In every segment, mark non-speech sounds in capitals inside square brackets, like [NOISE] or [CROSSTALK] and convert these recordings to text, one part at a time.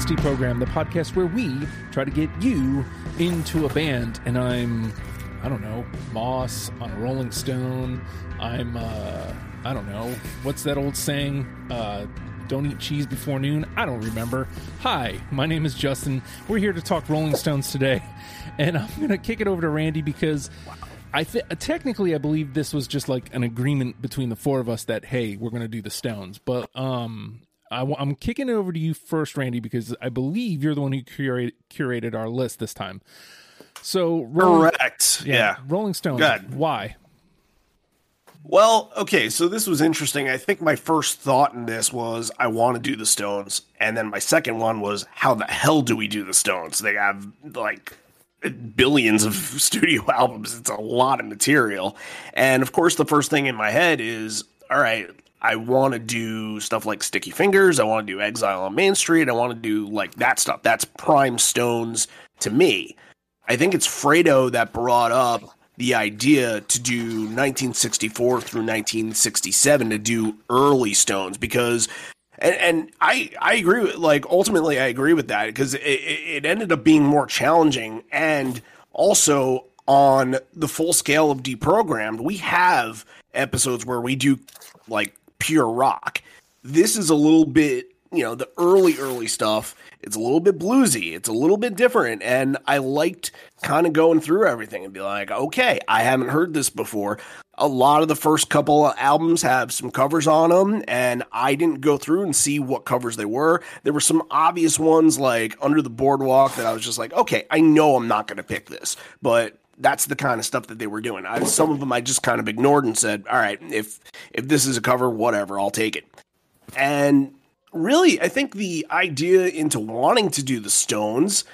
God's Deprogram, the podcast where we try to get you into a band. And I'm, I don't know, Moss on a Rolling Stone. I'm, uh, I don't know, what's that old saying? Uh, don't eat cheese before noon. I don't remember. Hi, my name is Justin. We're here to talk Rolling Stones today, [LAUGHS] and I'm going to kick it over to Randy because I th- technically I believe this was just like an agreement between the four of us that hey, we're going to do the Stones. But um, i w- I'm kicking it over to you first, Randy, because I believe you're the one who curate- curated our list this time. So Rolling, correct, yeah, yeah. Rolling Stones. Good. Why? Well, okay, so this was interesting. I think my first thought in this was I want to do the Stones, and then my second one was how the hell do we do the Stones? They have like billions of [LAUGHS] studio albums. It's a lot of material. And of course, the first thing in my head is, all right, I want to do stuff like Sticky Fingers. I want to do Exile on Main Street. I want to do like that stuff. That's prime Stones to me. I think it's Fredo that brought up the idea to do 1964 through 1967 to do early Stones because and, and I I agree with like ultimately I agree with that because it, it ended up being more challenging and also on the full scale of deprogrammed we have episodes where we do like pure rock. This is a little bit you know the early early stuff it's a little bit bluesy it's a little bit different and i liked kind of going through everything and be like okay i haven't heard this before a lot of the first couple of albums have some covers on them and i didn't go through and see what covers they were there were some obvious ones like under the boardwalk that i was just like okay i know i'm not going to pick this but that's the kind of stuff that they were doing. I, some of them I just kind of ignored and said, "All right, if if this is a cover, whatever, I'll take it." And really, I think the idea into wanting to do the Stones,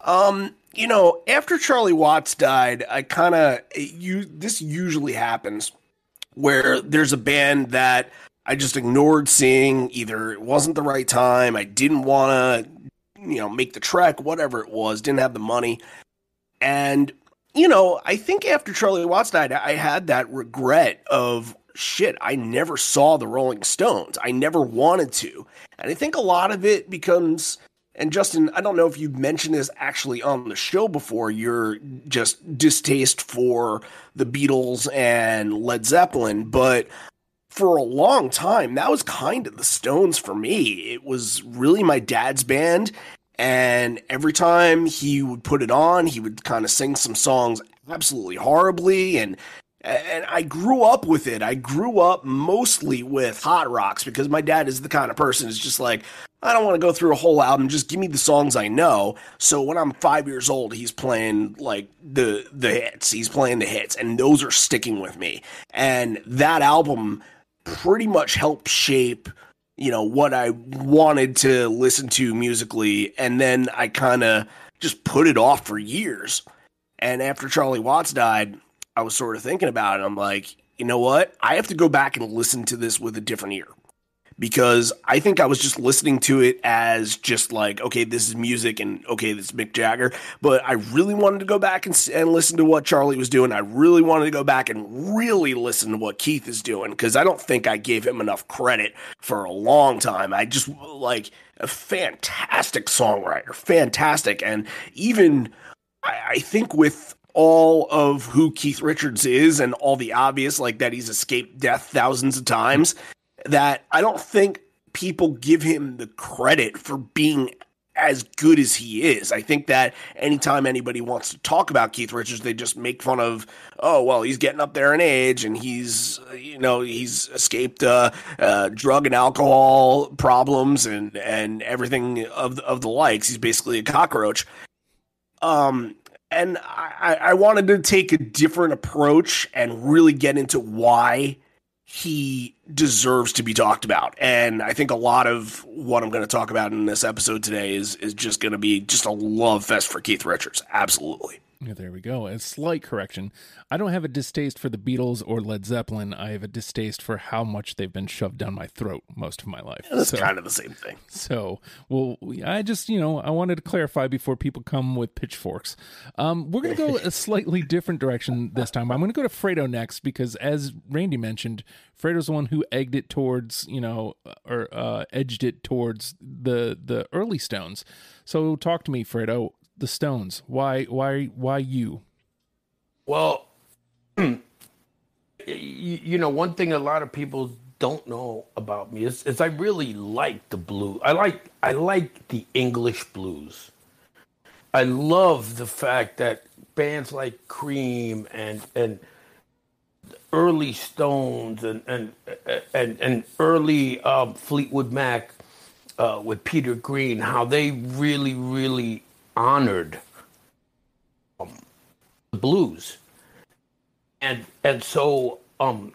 um, you know, after Charlie Watts died, I kind of you this usually happens where there's a band that I just ignored seeing. Either it wasn't the right time, I didn't want to, you know, make the trek, whatever it was, didn't have the money, and you know, I think after Charlie Watts died, I had that regret of shit, I never saw the Rolling Stones. I never wanted to. And I think a lot of it becomes and Justin, I don't know if you've mentioned this actually on the show before, your just distaste for the Beatles and Led Zeppelin, but for a long time, that was kind of the Stones for me. It was really my dad's band. And every time he would put it on, he would kind of sing some songs absolutely horribly and and I grew up with it. I grew up mostly with hot rocks because my dad is the kind of person who's just like, I don't want to go through a whole album. Just give me the songs I know. So when I'm five years old, he's playing like the the hits. He's playing the hits, and those are sticking with me. And that album pretty much helped shape, you know, what I wanted to listen to musically. And then I kind of just put it off for years. And after Charlie Watts died, I was sort of thinking about it. I'm like, you know what? I have to go back and listen to this with a different ear because I think I was just listening to it as just like, okay, this is music and okay, this is Mick Jagger. But I really wanted to go back and, and listen to what Charlie was doing. I really wanted to go back and really listen to what Keith is doing because I don't think I gave him enough credit for a long time. I just like a fantastic songwriter, fantastic. And even I, I think with all of who Keith Richards is and all the obvious, like that he's escaped death thousands of times, that I don't think people give him the credit for being as good as he is. I think that anytime anybody wants to talk about Keith Richards, they just make fun of, oh, well, he's getting up there in age and he's, you know, he's escaped uh, uh, drug and alcohol problems and, and everything of, of the likes. He's basically a cockroach. Um, and I, I wanted to take a different approach and really get into why he deserves to be talked about. And I think a lot of what I'm going to talk about in this episode today is is just going to be just a love fest for Keith Richards. Absolutely. Yeah, there we go. A slight correction. I don't have a distaste for the Beatles or Led Zeppelin. I have a distaste for how much they've been shoved down my throat most of my life. That's so, kind of the same thing. [LAUGHS] So, well, I just, you know, I wanted to clarify before people come with pitchforks. Um, we're going to go a slightly different direction this time. I'm going to go to Fredo next because, as Randy mentioned, Fredo's the one who egged it towards, you know, or uh, edged it towards the the early Stones. So, talk to me, Fredo the Stones? Why why why you? Well, [CLEARS THROAT] you, know, one thing a lot of people don't know about me is, is I really like the blues. I like I like the English blues. I love the fact that bands like Cream and and early Stones and and and, and early um, Fleetwood Mac uh, with Peter Green, how they really really honored um, the blues, and and so um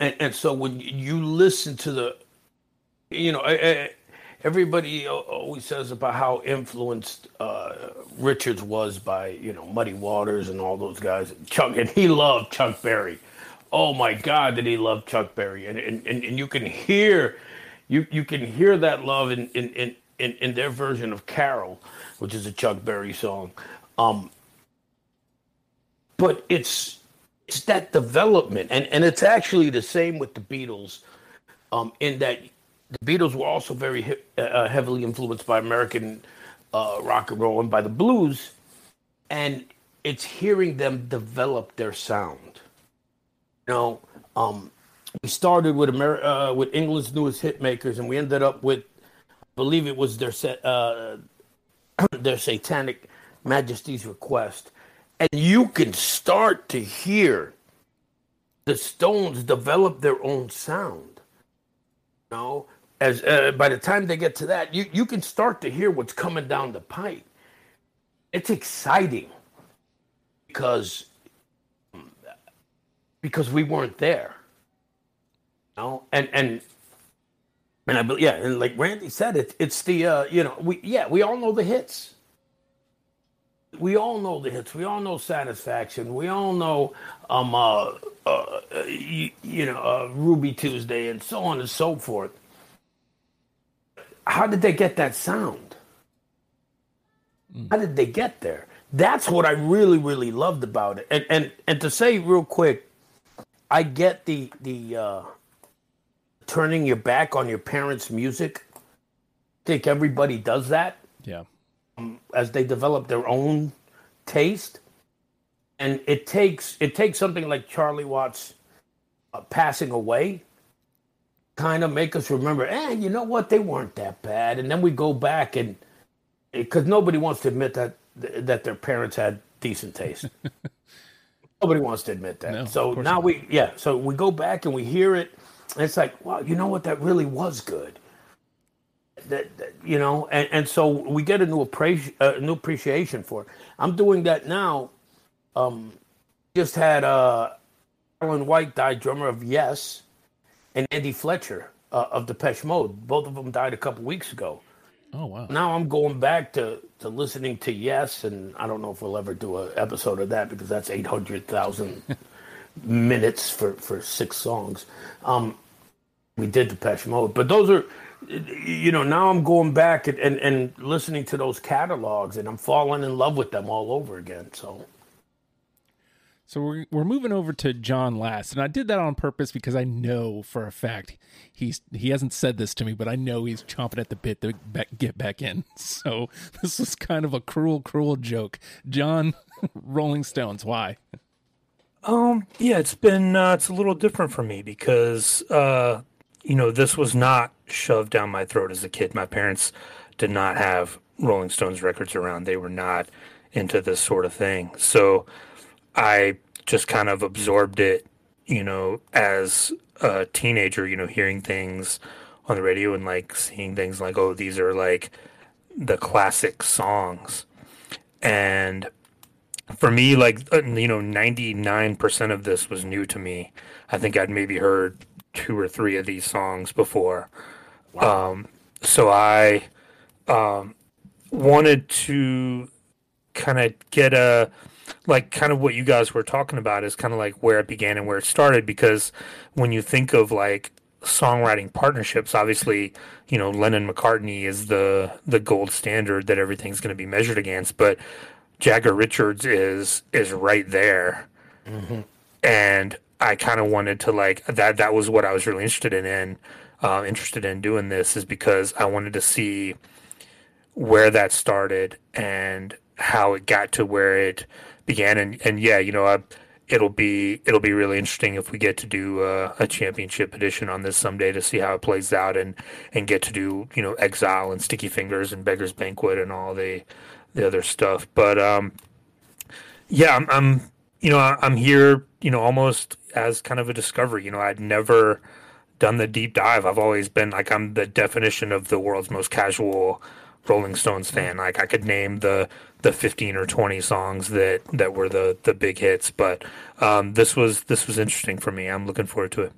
and, and so when you listen to the, you know, everybody always says about how influenced uh, Richards was by you know Muddy Waters and all those guys. Chuck and he loved Chuck Berry. Oh my God, did he love Chuck Berry? And and, and, and you can hear, you you can hear that love in in, in in, in their version of Carol, which is a Chuck Berry song. Um, but it's it's that development, and and it's actually the same with the Beatles, um, in that the Beatles were also very he- uh, heavily influenced by American uh, rock and roll and by the blues, and it's hearing them develop their sound. You know, um, we started with Amer- uh, with England's newest hit makers, and we ended up with believe it was their uh, [CLEARS THROAT] their Satanic Majesties Request. And you can start to hear the Stones develop their own sound. You know, as uh, by the time they get to that, you, you can start to hear what's coming down the pipe. It's exciting because because we weren't there. You know, and and and I believe, yeah, and like Randy said, it, it's the, uh, you know, we, yeah, we all know the hits. We all know the hits. We all know Satisfaction. We all know, um, uh, uh, you, you know, uh, Ruby Tuesday and so on and so forth. How did they get that sound? Mm. How did they get there? That's what I really, really loved about it. And and and to say real quick, I get the the uh, turning your back on your parents' music. I think everybody does that. Yeah. Um, as they develop their own taste, and it takes it takes something like Charlie Watts uh, passing away, kind of make us remember. Eh, you know what? They weren't that bad, and then we go back and because nobody wants to admit that that their parents had decent taste. [LAUGHS] nobody wants to admit that. No, so now not. we yeah. So we go back and we hear it it's like, wow, you know what? That really was good. That, that you know, and, and so we get a new appreciation, uh, new appreciation for it. I'm doing that now. Um, just had uh, Alan White die, drummer of Yes, and Andy Fletcher uh, of Depeche Mode. Both of them died a couple weeks ago. Oh wow! Now I'm going back to to listening to Yes, and I don't know if we'll ever do an episode of that because that's eight hundred thousand [LAUGHS] minutes for for six songs. Um, we did Depeche Mode, but those are, you know, now I'm going back and, and, and listening to those catalogs, and I'm falling in love with them all over again. So. So we're we're moving over to John last, and I did that on purpose because I know for a fact he's he hasn't said this to me, but I know he's chomping at the bit to get back in. [LAUGHS] So this is kind of a cruel, cruel joke. John, [LAUGHS] Rolling Stones, why? Um, yeah, it's been uh, it's a little different for me because uh, you know this was not shoved down my throat as a kid. My parents did not have Rolling Stones records around. They were not into this sort of thing. So I just kind of absorbed it, you know, as a teenager, you know, hearing things on the radio and like seeing things like, oh, these are like the classic songs. And for me, like uh, you know, ninety nine percent of this was new to me. I think I'd maybe heard two or three of these songs before. Wow. Um, so I um, wanted to kind of get a like kind of what you guys were talking about is kind of like where it began and where it started because when you think of like songwriting partnerships obviously you know lennon mccartney is the the gold standard that everything's going to be measured against but jagger richards is is right there mm-hmm. and i kind of wanted to like that that was what i was really interested in in uh, interested in doing this is because i wanted to see where that started and how it got to where it began and and yeah you know I, it'll be it'll be really interesting if we get to do uh, a championship edition on this someday to see how it plays out and and get to do you know Exile and Sticky Fingers and Beggars Banquet and all the the other stuff. But um, yeah, I'm, I'm you know I'm here you know almost as kind of a discovery. You know, I'd never done the deep dive. I've always been like I'm the definition of the world's most casual Rolling Stones fan. Like I could name the the 15 or 20 songs that that were the the big hits, but um, this was this was interesting for me. I'm looking forward to it.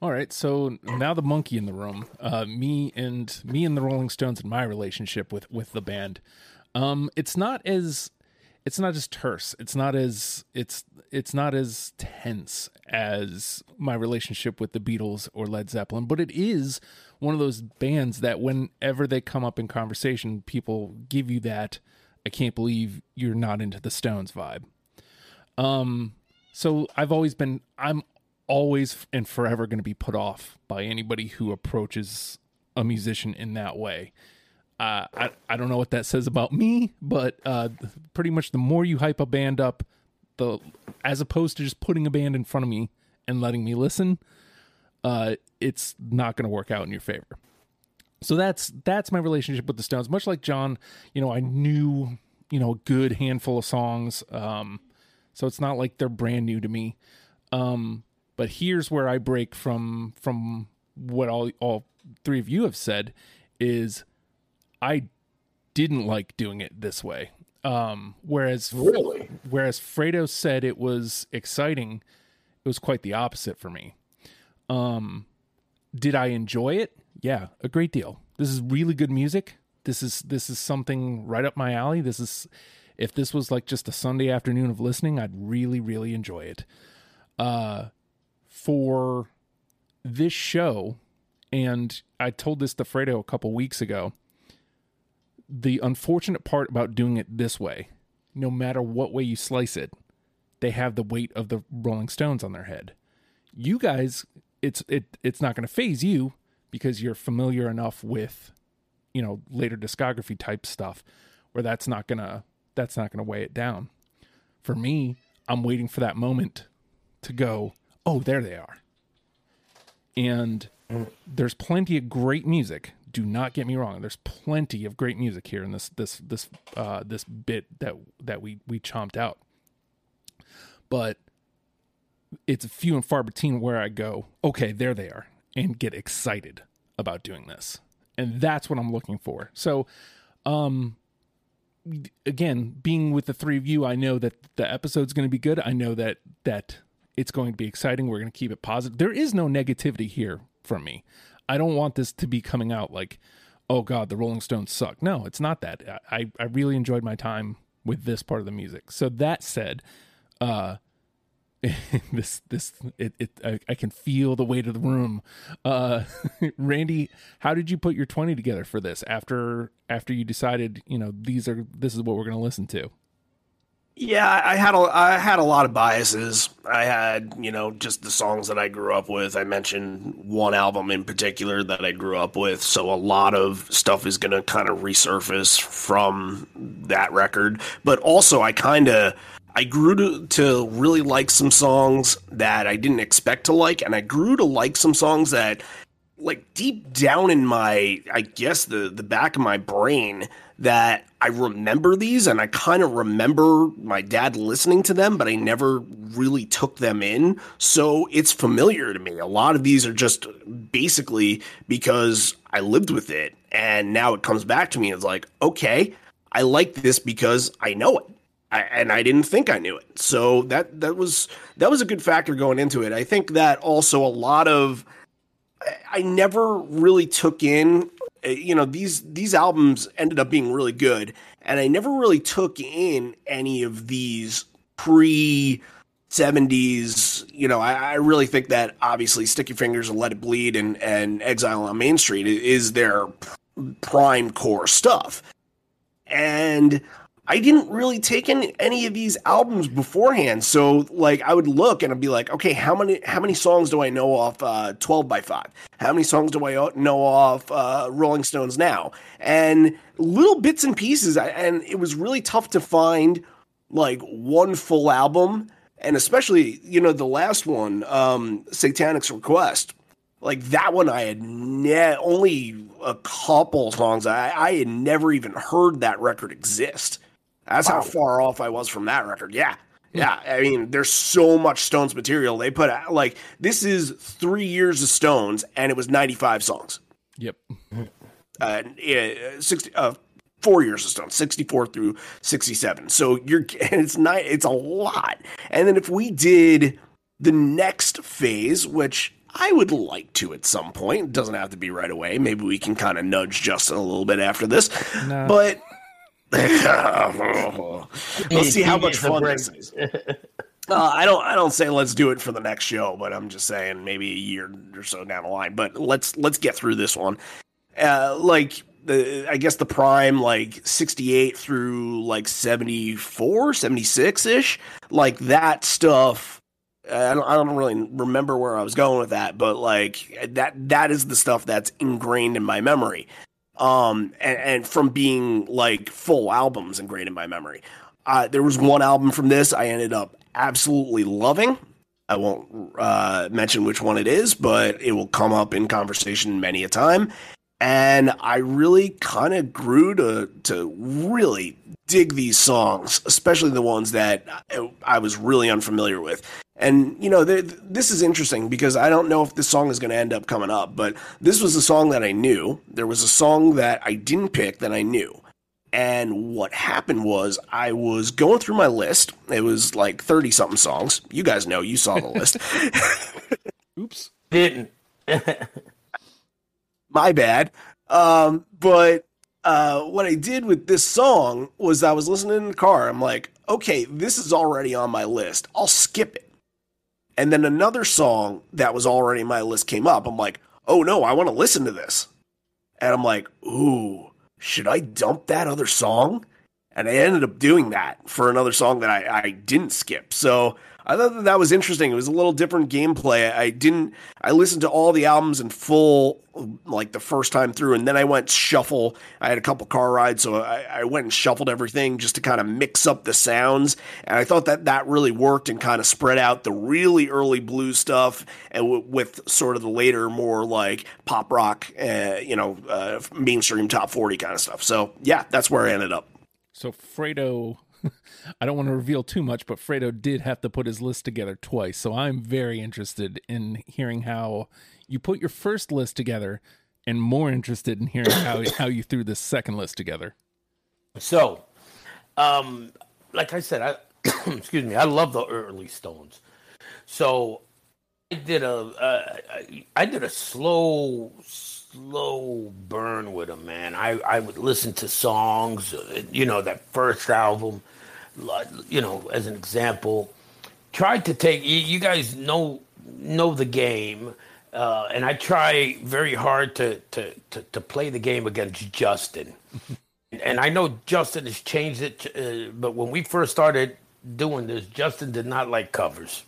All right, so now the monkey in the room, uh, me and me and the Rolling Stones and my relationship with with the band. Um, it's not as it's not as terse. It's not as it's it's not as tense as my relationship with the Beatles or Led Zeppelin, but it is one of those bands that whenever they come up in conversation, people give you that I can't believe you're not into the Stones vibe. Um so I've always been I'm always and forever going to be put off by anybody who approaches a musician in that way. Uh, I I don't know what that says about me, but uh, pretty much the more you hype a band up, the as opposed to just putting a band in front of me and letting me listen, uh, it's not going to work out in your favor. So that's that's my relationship with the Stones. Much like John, you know, I knew you know a good handful of songs, um, so it's not like they're brand new to me. Um, but here's where I break from from what all all three of you have said is I didn't like doing it this way. Um, whereas really, whereas Fredo said it was exciting, it was quite the opposite for me. Um, did I enjoy it? Yeah, a great deal. This is really good music. This is this is something right up my alley. This is if this was like just a Sunday afternoon of listening, I'd really really enjoy it. Uh for this show and I told this to Fredo a couple weeks ago. The unfortunate part about doing it this way, no matter what way you slice it, they have the weight of the Rolling Stones on their head. You guys it's it it's not going to phase you because you're familiar enough with you know later discography type stuff where that's not going to that's not going to weigh it down. For me, I'm waiting for that moment to go, "Oh, there they are." And there's plenty of great music. Do not get me wrong. There's plenty of great music here in this this this uh, this bit that that we we chomped out. But it's a few and far between where I go, okay, there they are, and get excited about doing this. And that's what I'm looking for. So, um, again, being with the three of you, I know that the episode's going to be good. I know that that it's going to be exciting. We're going to keep it positive. There is no negativity here from me. I don't want this to be coming out like, oh God, the Rolling Stones suck. No, it's not that. I I really enjoyed my time with this part of the music. So that said, uh, [LAUGHS] this this it, it I, I, can feel the weight of the room uh [LAUGHS] randy how did you put your 20 together for this after after you decided you know these are this is what we're going to listen to yeah i had a i had a lot of biases. I had you know just the songs that i grew up with. I mentioned one album in particular that i grew up with. So a lot of stuff is going to kind of resurface from that record. But also i kind of I grew to, to really like some songs that I didn't expect to like, and I grew to like some songs that, like deep down in my, I guess the the back of my brain, that I remember these, and I kind of remember my dad listening to them, but I never really took them in. So it's familiar to me. A lot of these are just basically because I lived with it, and now it comes back to me. It's like, okay, I like this because I know it I, and I didn't think I knew it. So that that was that was a good factor going into it. I think that also a lot of I never really took in Uh, you know these these albums ended up being really good, and I never really took in any of these pre 70s. You know, I, I, really think that obviously Sticky Fingers and Let It Bleed and, and Exile on Main Street is their prime core stuff. And I didn't really take in any of these albums beforehand. So like I would look and I'd be like, okay, how many how many songs do I know off uh, 12 by 5? How many songs do I know off uh, Rolling Stones now? And little bits and pieces and it was really tough to find like one full album and especially, you know, the last one, um Satanic's Request like that one I had ne- only a couple songs. I, I had never even heard that record exist. That's wow. how far off I was from that record. Yeah. Yeah, I mean, there's so much Stones material they put out. Like this is three years of Stones, and it was 95 songs. Yep. Uh, yeah, 60, uh, four years of Stones, 64 through 67. So you're, [LAUGHS] and it's not, it's a lot. And then if we did the next phase, which I would like to at some point, it doesn't have to be right away. Maybe we can kind of nudge Justin a little bit after this, no. but [LAUGHS] Let's see how much fun this is. Uh, I don't. I don't say let's do it for the next show, but I'm just saying maybe a year or so down the line. But let's let's get through this one. Uh, like the, I guess the prime like 68 through like 74, 76 ish, like that stuff. I don't, I don't really remember where I was going with that, but like that that is the stuff that's ingrained in my memory um, and, and, from being like full albums ingrained in my memory. Uh, there was one album from this I ended up absolutely loving. I won't uh, mention which one it is, but it will come up in conversation many a time. And I really kind of grew to to really dig these songs, especially the ones that I was really unfamiliar with. And you know, this is interesting because I don't know if this song is going to end up coming up, but this was a song that I knew. There was a song that I didn't pick that I knew. And what happened was I was going through my list. It was like 30 something songs. You guys know, you saw the list. [LAUGHS] Oops. Didn't. [LAUGHS] my bad. Um, but uh, what I did with this song was I was listening in the car. I'm like, okay, this is already on my list. I'll skip it. And then another song that was already in my list came up. I'm like, oh no, I want to listen to this. And I'm like, ooh, should I dump that other song? And I ended up doing that for another song that I, I didn't skip. So I thought that, that was interesting. It was a little different gameplay. I didn't. I listened to all the albums in full, like the first time through, and then I went shuffle. I had a couple car rides, so I, I went and shuffled everything just to kind of mix up the sounds. And I thought that that really worked and kind of spread out the really early blues stuff and w- with sort of the later, more like pop rock, uh, you know, uh, mainstream top forty kind of stuff. So yeah, that's where I ended up. So Fredo [LAUGHS] I don't want to reveal too much, but Fredo did have to put his list together twice. So I'm very interested in hearing how you put your first list together and more interested in hearing how, how you threw this second list together. So, um, like I said, I [CLEARS THROAT] excuse me, I love the early Stones. So I did a uh, I did a slow slow burn with them, man. I I would listen to songs, uh, you know, that first album you know, as an example, tried to take. You, guys know know the game, uh, and I try very hard to, to to to play the game against Justin. [LAUGHS] and I know Justin has changed it, uh, but when we first started doing this, Justin did not like covers.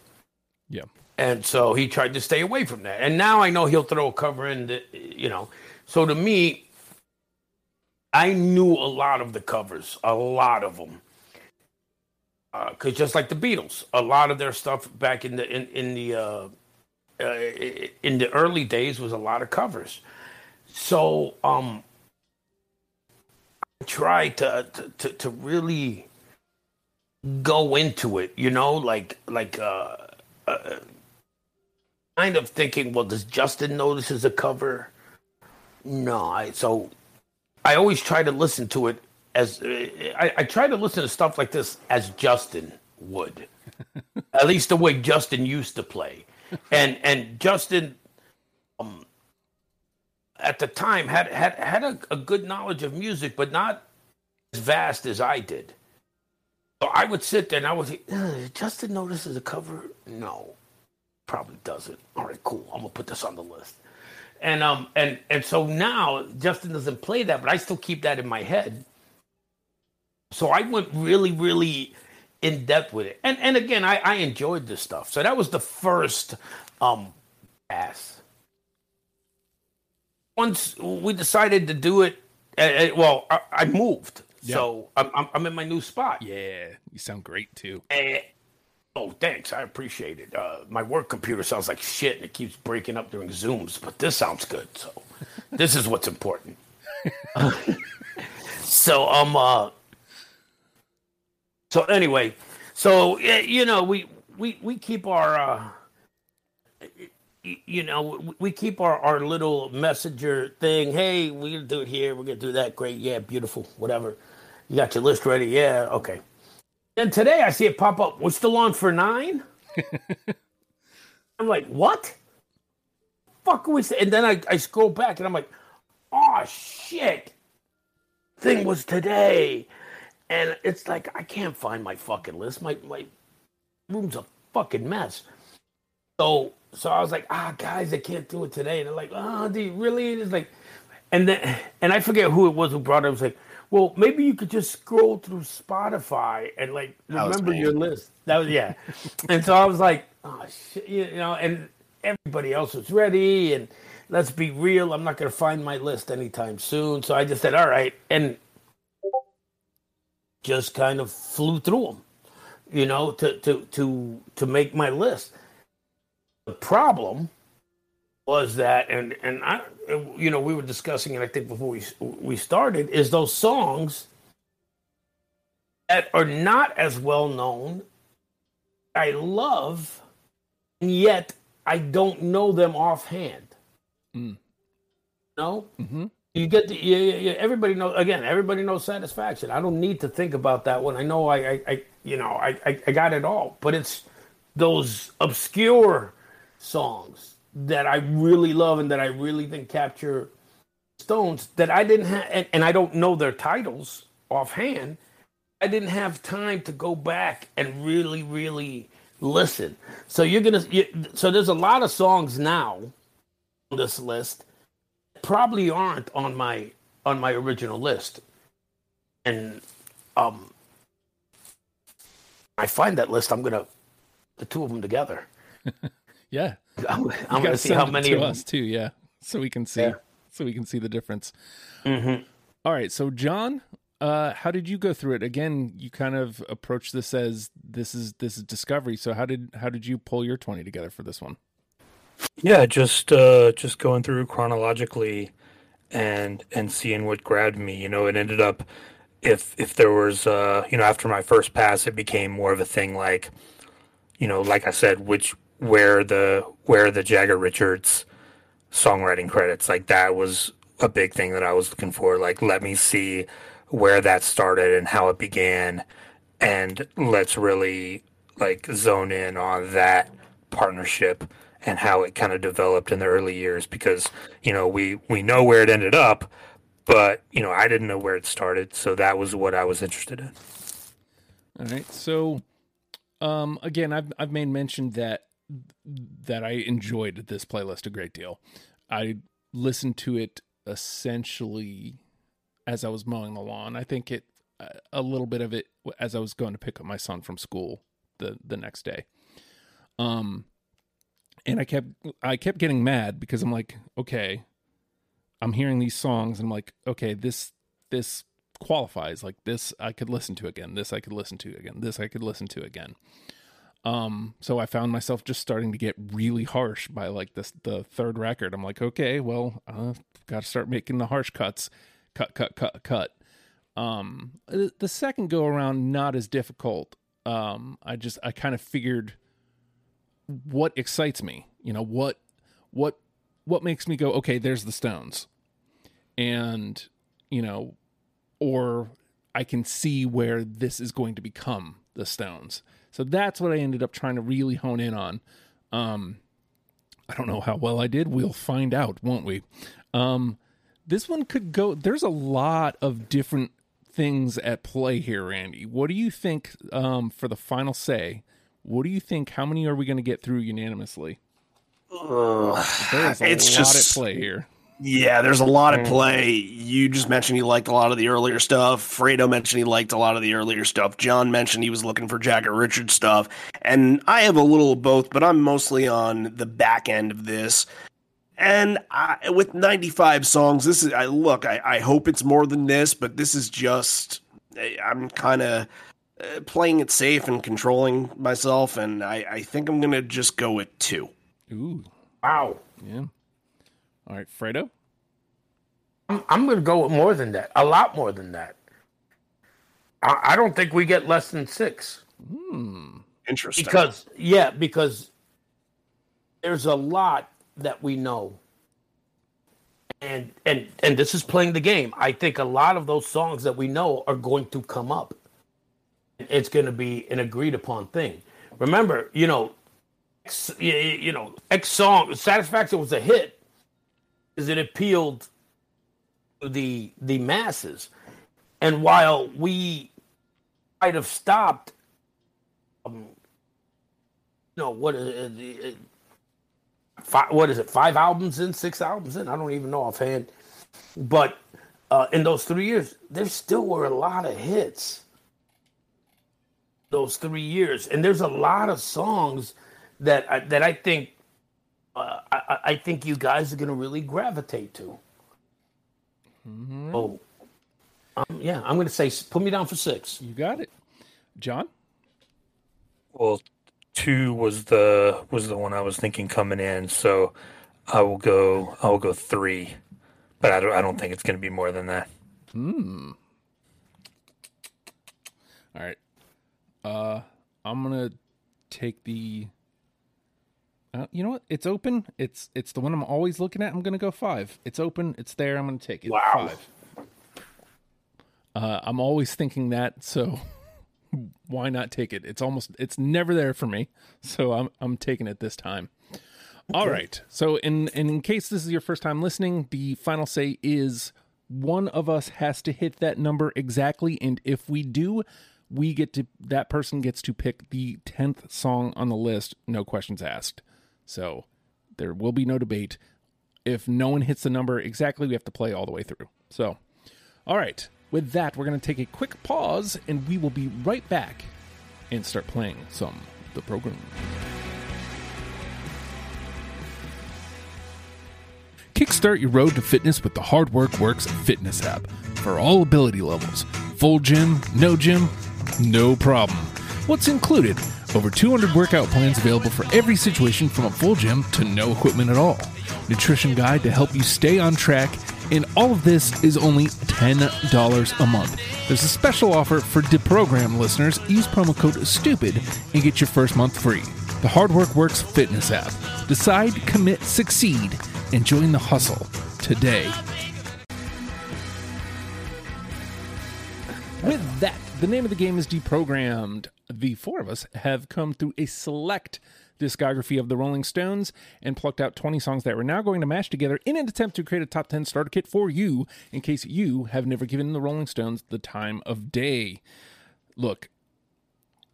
Yeah. And so he tried to stay away from that. And now I know he'll throw a cover in, the, you know. So to me, I knew a lot of the covers, a lot of them because uh, just like the Beatles, a lot of their stuff back in the in in the uh, uh, in the early days was a lot of covers. So um, I tried to, to to really go into it, you know, like like uh, uh, kind of thinking, well, does Justin know this is a cover? No, I so I always try to listen to it as I, I try to listen to stuff like this as Justin would, [LAUGHS] at least the way Justin used to play, and and Justin, um, at the time had had had a, a good knowledge of music, but not as vast as I did. So I would sit there and I would say, "Ugh, Justin notices a cover? No, probably doesn't. All right, cool. I'm gonna put this on the list. And um and and so now Justin doesn't play that, but I still keep that in my head. So I went really, really in depth with it. And and again, I, I enjoyed this stuff. So that was the first um pass. Once we decided to do it, uh, uh, well, I, I moved, so I'm, I'm I'm in my new spot. Yeah, you sound great too. Eh, oh, thanks. I appreciate it. Uh, my work computer sounds like shit and it keeps breaking up during Zooms, but this sounds good. So this is what's important. [LAUGHS] so um uh so anyway, so you know, we we we keep our uh you know, we- keep our, our little messenger thing. Hey, we're gonna do it here. We're gonna do that. Great. Yeah, beautiful. Whatever. You got your list ready? Yeah. Okay. And today I see it pop up. We're still on for nine. [LAUGHS] I'm like, what? Fuck we say? And then I, I scroll back and I'm like, oh shit. Thing was today. And it's like I can't find my fucking list. My my room's a fucking mess. So so I was like, ah guys, I can't do it today. And they're like, oh, dude, really? And it's like and then and I forget who it was who brought it. I was like, well, maybe you could just scroll through Spotify and like remember your list. That was yeah. [LAUGHS] and so I was like, oh shit, you know, and everybody else was ready. And let's be real, I'm not gonna find my list anytime soon. So I just said, all right, and just kind of flew through them, you know, to to to to make my list. The problem was that, and and I, you know, we were discussing it. I think before we we started, is those songs that are not as well known. I love, and yet I don't know them offhand. Mm. No, Mm-hmm. You get the yeah, yeah, yeah. Everybody knows again. Everybody knows satisfaction. I don't need to think about that one. I know I, I, I you know, I, I, I got it all. But it's those obscure songs that I really love and that I really think capture Stones that I didn't have, and, and I don't know their titles offhand. I didn't have time to go back and really, really listen. So you're gonna, you, so there's a lot of songs now on this list probably aren't on my on my original list and um i find that list i'm gonna the two of them together [LAUGHS] Yeah, i'm, I'm gonna see how many to of them us too. Yeah, so we can see, Yeah. so we can see the difference. Mhm. All right, so John, uh, how did you go through it? Again, you kind of approached this as this is this is discovery. So how did how did you pull your twenty together for this one? Yeah, just uh just going through chronologically and and seeing what grabbed me. You know, it ended up if if there was uh you know after my first pass it became more of a thing like you know like I said which where the where the Jagger Richards songwriting credits like that was a big thing that I was looking for like let me see where that started and how it began and let's really like zone in on that partnership and how it kind of developed in the early years because you know we we know where it ended up but you know I didn't know where it started so that was what I was interested in All right. So, um, again, I've I've made mention that that I enjoyed this playlist a great deal. I listened to it essentially as I was mowing the lawn. I think it a little bit of it as I was going to pick up my son from school the the next day. Um, and I kept I kept getting mad because I'm like, okay, I'm hearing these songs and I'm like, okay, this this qualifies. Like this I could listen to again. This I could listen to again. This I could listen to again. Um so I found myself just starting to get really harsh by like this the third record. I'm like okay well uh got to start making the harsh cuts. Cut cut cut cut. Um the second go around not as difficult. Um I just I kind of figured what excites me you know what what what makes me go okay there's the stones and you know or I can see where this is going to become the Stones. So that's what I ended up trying to really hone in on. Um, I don't know how well I did. We'll find out, won't we? Um, this one could go. There's a lot of different things at play here, Randy. What do you think um, for the final say? What do you think? How many are we going to get through unanimously? Ugh. There's a It's lot just- at play here. Yeah, there's a lot at mm. play. You just mentioned you liked a lot of the earlier stuff. Fredo mentioned he liked a lot of the earlier stuff. John mentioned he was looking for Jagger Richard stuff. And I have a little of both, but I'm mostly on the back end of this. And I, with 95 songs, this is, I look, I, I hope it's more than this, but this is just, I- I'm kind of uh, playing it safe and controlling myself. And I, I think I'm going to just go with two. Ooh, Wow. yeah. All right, Fredo. I'm, I'm going to go with more than that. A lot more than that. I, I don't think we get less than six. Hmm. Interesting. Because yeah, because there's a lot that we know. And and and this is playing the game. I think a lot of those songs that we know are going to come up. It's going to be an agreed upon thing. Remember, you know, X, you know, X song Satisfaction was a hit because it appealed to the the masses. And while we might have stopped um, no, what is it? Five, what is it? Five albums in, six albums in? I don't even know offhand. But uh, in those three years, there still were a lot of hits. Those three years, and there's a lot of songs that I, that I think uh, I, I- I think you guys are going to really gravitate to. Oh, um, yeah, I'm going to say put me down for six. You got it, John. Well, two was the was the one I was thinking coming in, so I will go I will go three, but I don't I don't think it's going to be more than that. Hmm. All right. Uh, I'm gonna take the. Uh, you know what? It's open. It's it's the one I'm always looking at. I'm gonna go five. It's open. It's there. I'm gonna take it. Wow. Five. Uh, I'm always thinking that, so [LAUGHS] why not take it? It's almost it's never there for me, so I'm I'm taking it this time. All right. So in and in case this is your first time listening, the final say is one of us has to hit that number exactly, and if we do, we get to that person gets to pick the tenth song on the list, no questions asked. So there will be no debate. If no one hits the number exactly, we have to play all the way through. So, all right. With that, we're going to take a quick pause, and we will be right back and start playing some of the program. Kickstart your road to fitness with the Hard Work Works fitness app for all ability levels. Full gym, no gym, no problem. What's included? Over 200 workout plans available for every situation from a full gym to no equipment at all. Nutrition guide to help you stay on track, and all of this is only $10 a month. There's a special offer for Deprogram listeners. Use promo code STUPID and get your first month free. The Hard Work Works fitness app. Decide, commit, succeed, and join the hustle today. With that, the name of the game is Deprogrammed. The four of us have come through a select discography of the Rolling Stones and plucked out 20 songs that we're now going to mash together in an attempt to create a top 10 starter kit for you in case you have never given the Rolling Stones the time of day. Look,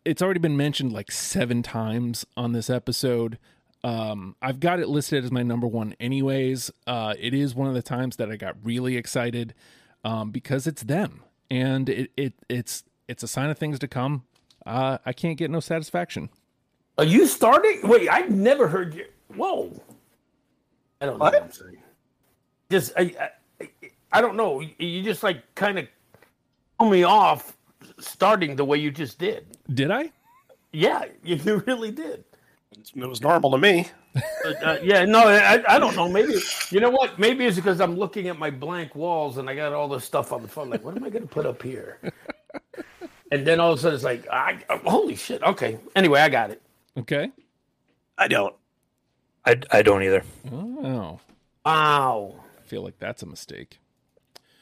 it's already been mentioned like seven times on this episode. Um, I've got it listed as my number one, anyways. Uh, it is one of the times that I got really excited um, because it's them, and it, it it's it's a sign of things to come. Uh, I can't get no satisfaction. Are you starting? Wait, I've never heard you. Whoa. I don't know What? what I'm saying. Just, I, I, I don't know. You just like kind of pull me off starting the way you just did. Did I? Yeah, you, [LAUGHS] you really did. It was normal to me. But, uh, yeah, no, I, I don't know. Maybe you know what? Maybe it's because I'm looking at my blank walls and I got all this stuff on the phone. Like, what am I going to put up here? And then all of a sudden it's like, I, holy shit. Okay. Anyway, I got it. Okay. I don't. I, I don't either. Oh, Wow. I feel like that's a mistake.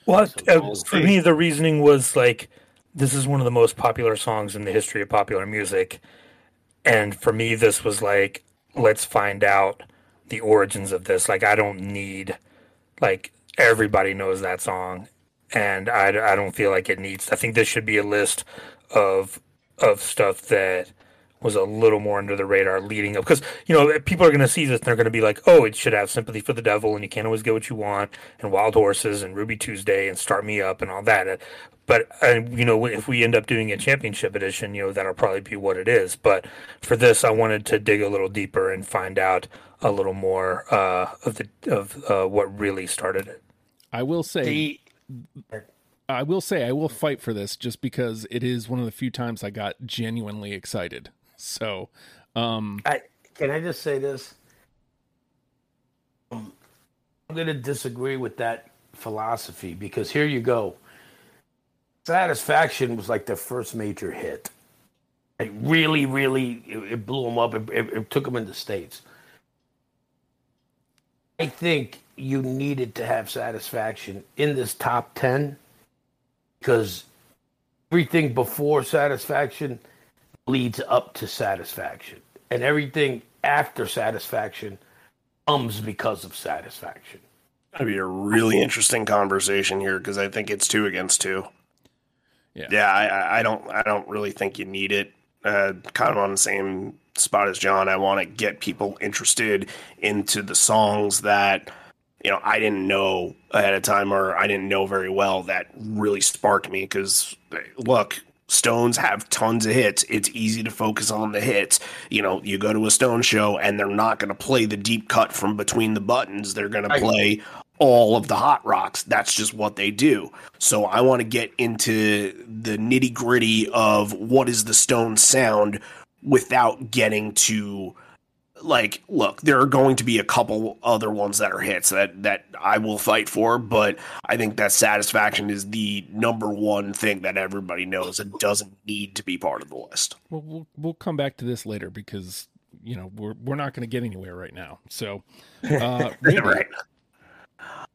Well, So uh, for me, the reasoning was like, this is one of the most popular songs in the history of popular music. And for me, this was like, let's find out the origins of this. Like, I don't need Like everybody knows that song, and I, I don't feel like it needs. I think this should be a list of of stuff that was a little more under the radar leading up because you know people are going to see this and they're going to be like oh it should have sympathy for the devil and you can't always get what you want and wild horses and ruby tuesday and start me up and all that but uh, you know if we end up doing a championship edition you know that'll probably be what it is but for this i wanted to dig a little deeper and find out a little more uh, of the of uh, what really started it I will say, The, I will say, I will fight for this just because it is one of the few times I got genuinely excited. So, um, I, can I just say this? Um, I'm going to disagree with that philosophy because here you go. Satisfaction was like their first major hit. It really, really, it, it blew them up. It, it, it took them into states. I think you needed to have satisfaction in this top 10 because everything before satisfaction leads up to satisfaction, and everything after satisfaction comes because of satisfaction. That'd be a really interesting conversation here because I think it's two against two. Yeah. yeah. I- I, I don't, I don't really think you need it. Uh, kind of on the same spot as John. I want to get people interested into the songs that you know I didn't know ahead of time or I didn't know very well that really sparked me. Because look, Stones have tons of hits. It's easy to focus on the hits. You know, you go to a Stone show and they're not going to play the deep cut from between the buttons. They're going to play all of the hot rocks. That's just what they do. So I want to get into the nitty gritty of what is the Stone sound without getting to like look there are going to be a couple other ones that are hits that that I will fight for but I think that satisfaction is the number one thing that everybody knows and doesn't need to be part of the list. We'll, we'll we'll come back to this later because you know we're we're not going to get anywhere right now. So, uh, [LAUGHS] right.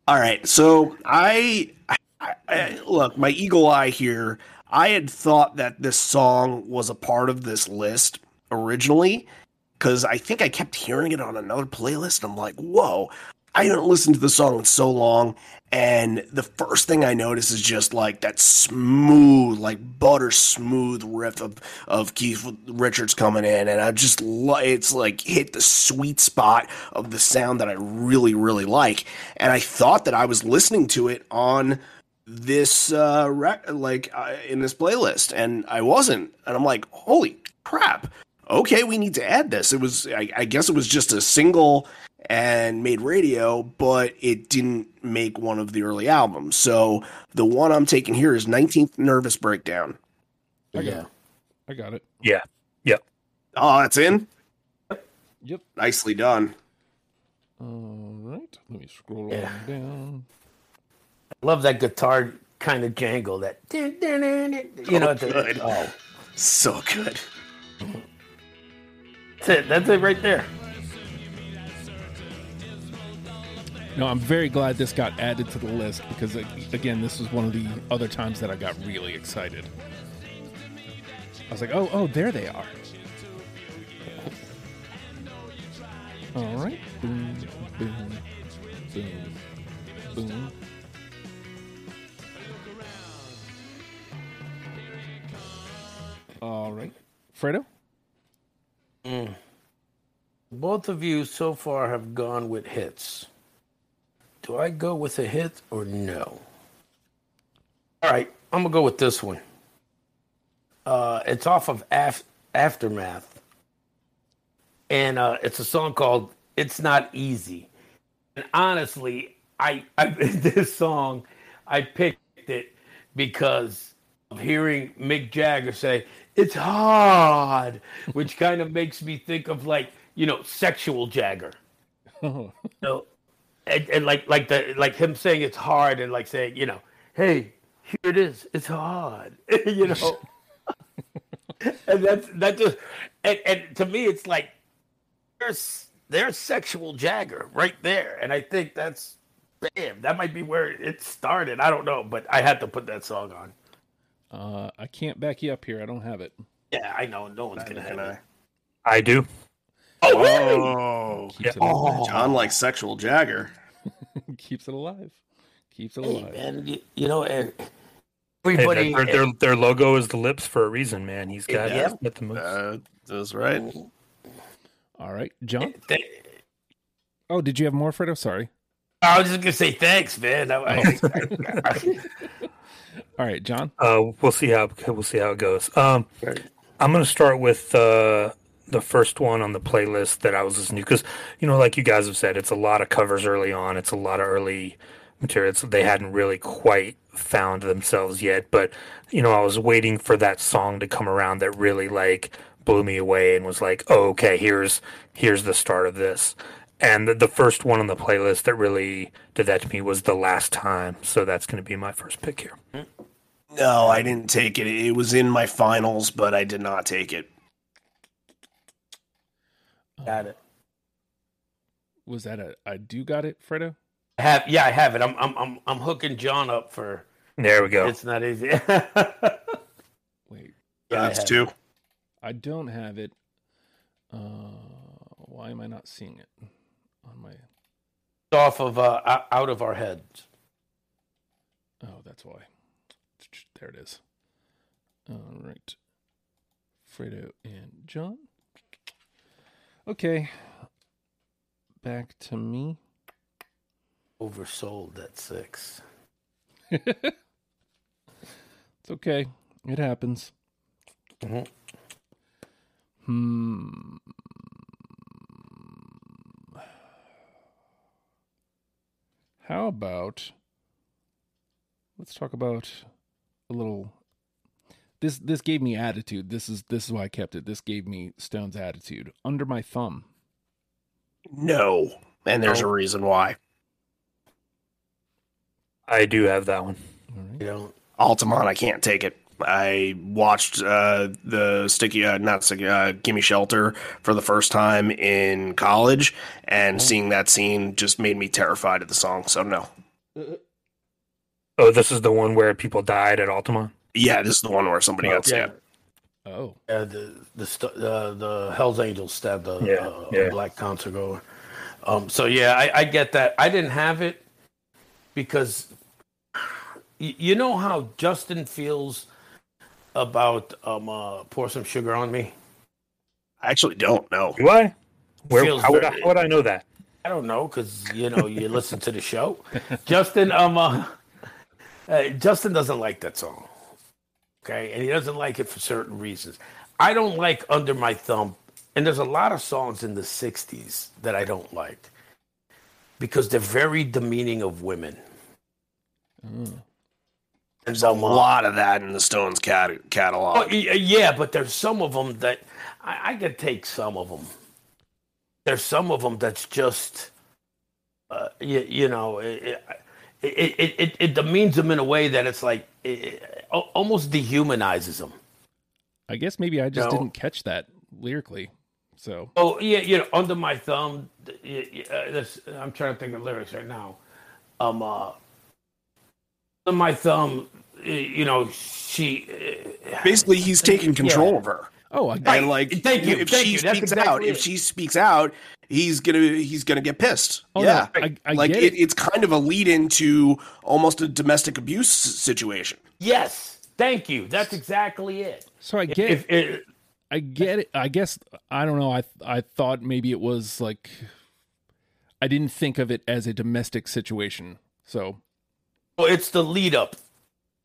All right. So I, I, I look my eagle eye here I had thought that this song was a part of this list originally because I think I kept hearing it on another playlist. I'm like, whoa, I haven't listened to the song in so long. And the first thing I notice is just like that smooth, like butter smooth riff of, of Keith Richards coming in. And I just, it's like hit the sweet spot of the sound that I really, really like. And I thought that I was listening to it on this uh rec- like uh, in this playlist and I wasn't and I'm like holy crap okay we need to add this it was I, I guess it was just a single and made radio but it didn't make one of the early albums so the one I'm taking here is 19th Nervous Breakdown I got yeah. it. I got it. yeah yep oh that's in Yep. nicely done All right. Let me scroll Yeah. on down. Love that guitar kind of jangle. That you know. Oh, it's a- good. oh, so good that's it. That's it right there. No, I'm very glad this got added to the list because uh, again, this was one of the other times that I got really excited. I was like, "Oh, oh, there they are." All right. Boom, boom, boom, boom. All right, Fredo. Both of you so far have gone with hits. Do I go with a hit or no? All right, I'm gonna go with this one. Uh, it's off of Af- Aftermath, and uh, it's a song called "It's Not Easy." And honestly, I, I [LAUGHS] this song, I picked it because hearing Mick Jagger say "It's hard," which kind of makes me think of like you know sexual Jagger. [LAUGHS] Oh, No, and, and like like the like him saying it's hard and like saying you know, hey, here it is, it's hard, [LAUGHS] you know. [LAUGHS] and that's that just and, and to me it's like there's there's sexual Jagger right there, and I think that's bam, that might be where it started. I don't know, but I had to put that song on. Uh, I can't back you up here. I don't have it. Yeah, I know no one's gonna have Can it. i do Oh, really? oh Keeps Oh. John likes sexual Jagger [LAUGHS] Keeps it alive. Keeps it Hey, alive. man, you, you know, and Hey, everybody. their, their, their logo is the lips for a reason, man. He's got, Yeah. he's the moves. Uh, that's right. All right, John. Th- Oh, did you have more, Fredo? Sorry. I was just gonna say thanks, man. I, I- [LAUGHS] [LAUGHS] All right, John. Uh, we'll see how we'll see how it goes. Um, I'm gonna start with uh, the first one on the playlist that I was listening to because you know, like you guys have said, it's a lot of covers early on. It's a lot of early materials. They hadn't really quite found themselves yet, but you know, I was waiting for that song to come around that really like blew me away and was like, oh, okay, here's here's the start of this. And the, the first one on the playlist that really did that to me was the last time. So that's going to be my first pick here. No, I didn't take it. It was in my finals, but I did not take it. got it. Was that a I do got it, Fredo? I have yeah, I have it. I'm I'm I'm I'm hooking John up for. There we go. It's not easy. [LAUGHS] Wait, Yeah, That's have two. I don't have it. Uh, why am I not seeing it on my? off of uh, out of our heads. Oh, that's why. There it is. All right. Fredo and John. Okay. Back to me. Oversold at six. [LAUGHS] It's okay. It happens. Mhm. Hmm. How about let's talk about a little this this gave me attitude. This is this is why I kept it. This gave me Stone's attitude. Under my thumb. No. And there's a reason why. I do have that one. All right. You don't. Altamont, I can't take it. I watched uh, the sticky, uh, not sticky, uh, Gimme Shelter for the first time in college, and seeing that scene just made me terrified of the song. So no. Oh, this is the one where people died at Altamont. Yeah, this is the one where somebody got Yeah, stabbed. Oh. uh, the the st- uh, the Hell's Angels stabbed a, Yeah, a, a yeah. black concert goer. Um, so yeah, I, I get that. I didn't have it because you know how Justin feels about um uh, pour some sugar on me. I actually don't know. Do I? Where? Feels How would, I, how would I know that? I don't know because you know you listen to the show. [LAUGHS] Justin, um, uh, uh, Justin doesn't like that song. Okay, and he doesn't like it for certain reasons. I don't like Under My Thumb, and there's a lot of songs in the '60s that I don't like because they're very demeaning of women. Oh. There's a lot of that in the Stones cat- Oh, catalog. y- yeah, but there's some of them that I, I can take some of them. There's some of them that's just, uh, you, you know, it, it, it, it, it demeans them in a way that it's like, it, it almost dehumanizes them. I guess maybe I just No. didn't catch that lyrically. So Oh, yeah, you know, under my thumb, th- y- y- uh, this, I'm trying to think of lyrics right now. Um, uh, under my thumb, you know, she, uh, Basically, he's taking control of her. Oh, I And like, Thank you, if thank she you, speaks exactly out, if she speaks out, he's gonna he's gonna get pissed. Oh, no, yeah, I- I like get it, it. it's kind of a lead into almost a domestic abuse situation. yes, thank you. That's exactly it. so I get If, if, I get it. I guess I don't know. I I thought maybe it was like I didn't think of it as a domestic situation. So Well, it's the lead up.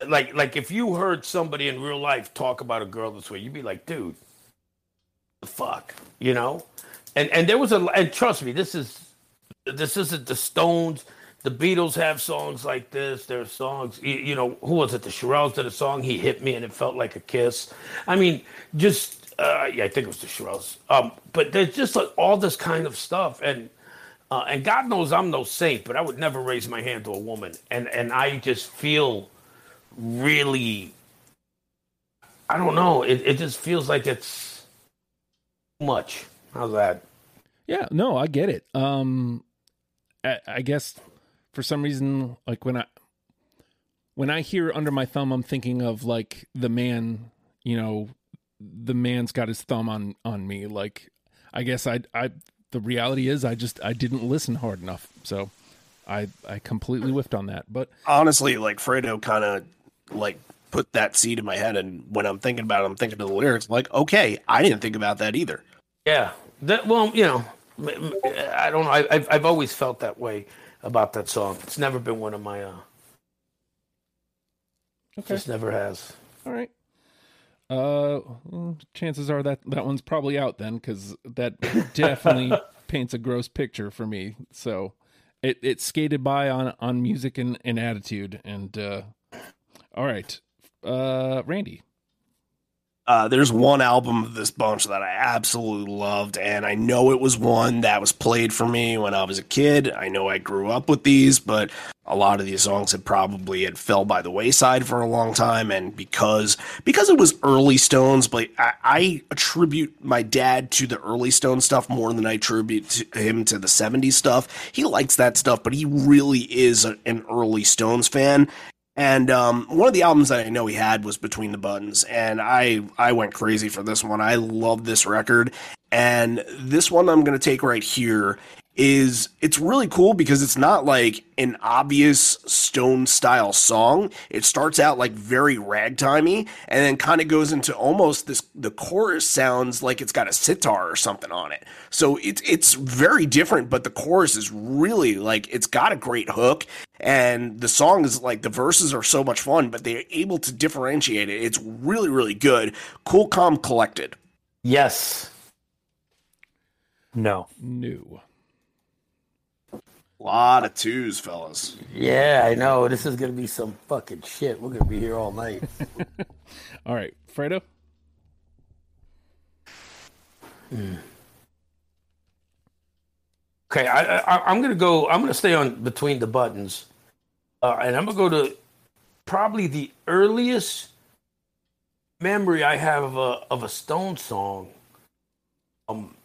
Like, like if you heard somebody in real life talk about a girl this way, you'd be like, dude, the fuck, you know? And and there was a and trust me, this is this isn't the Stones. The Beatles have songs like this. There's songs, you, you know, who was it? The Shirelles did a song. He hit me and it felt like a kiss. I mean, just uh, yeah, I think it was the Shirelles. Um, but there's just like all this kind of stuff, and uh, and God knows I'm no saint, but I would never raise my hand to a woman, and and I just feel really, I don't know, it it just feels like it's much. How's that? yeah, no, I get it. Um, I, I guess for some reason, like when I when I hear under my thumb, I'm thinking of like the man. You know, the man's got his thumb on on me. Like I guess I I the reality is I just I didn't listen hard enough. So I I completely whiffed on that, but honestly, like Fredo kind of like put that seed in my head, and when I'm thinking about it, I'm thinking of the lyrics. Like, okay, I didn't think about that either. Yeah. That well, you know, I don't know. I, I've I've always felt that way about that song. It's never been one of my. uh Okay. Just never has. all right. Uh, chances are that that one's probably out then, because that [LAUGHS] definitely paints a gross picture for me. So, it it skated by on on music and, and attitude, and uh, all right, uh, Randy. Uh, there's one album of this bunch that I absolutely loved, and I know it was one that was played for me when I was a kid. I know I grew up with these, but a lot of these songs had probably had fell by the wayside for a long time, and because because it was early Stones, but I, I attribute my dad to the early Stone stuff more than I attribute to him to the '70s stuff. He likes that stuff, but he really is a, an early Stones fan, and um, one of the albums that I know he had was Between the Buttons, and I I went crazy for this one. I love this record, and this one I'm going to take right here is it's really cool because it's not like an obvious Stone style song. It starts out like very ragtimey, and then kind of goes into almost this. The chorus sounds like it's got a sitar or something on it, so it's it's very different. But the chorus is really like it's got a great hook and the song is like the verses are so much fun but they're able to differentiate it it's really really good cool calm collected Yes. No. New. A lot of twos fellas Yeah, I know. This is gonna be some fucking shit. We're gonna be here all night. [LAUGHS] All right, Fredo. Okay, I, I I'm gonna go. I'm gonna stay on between the buttons, uh, and I'm gonna go to probably the earliest memory I have of a of a Stone song. Um,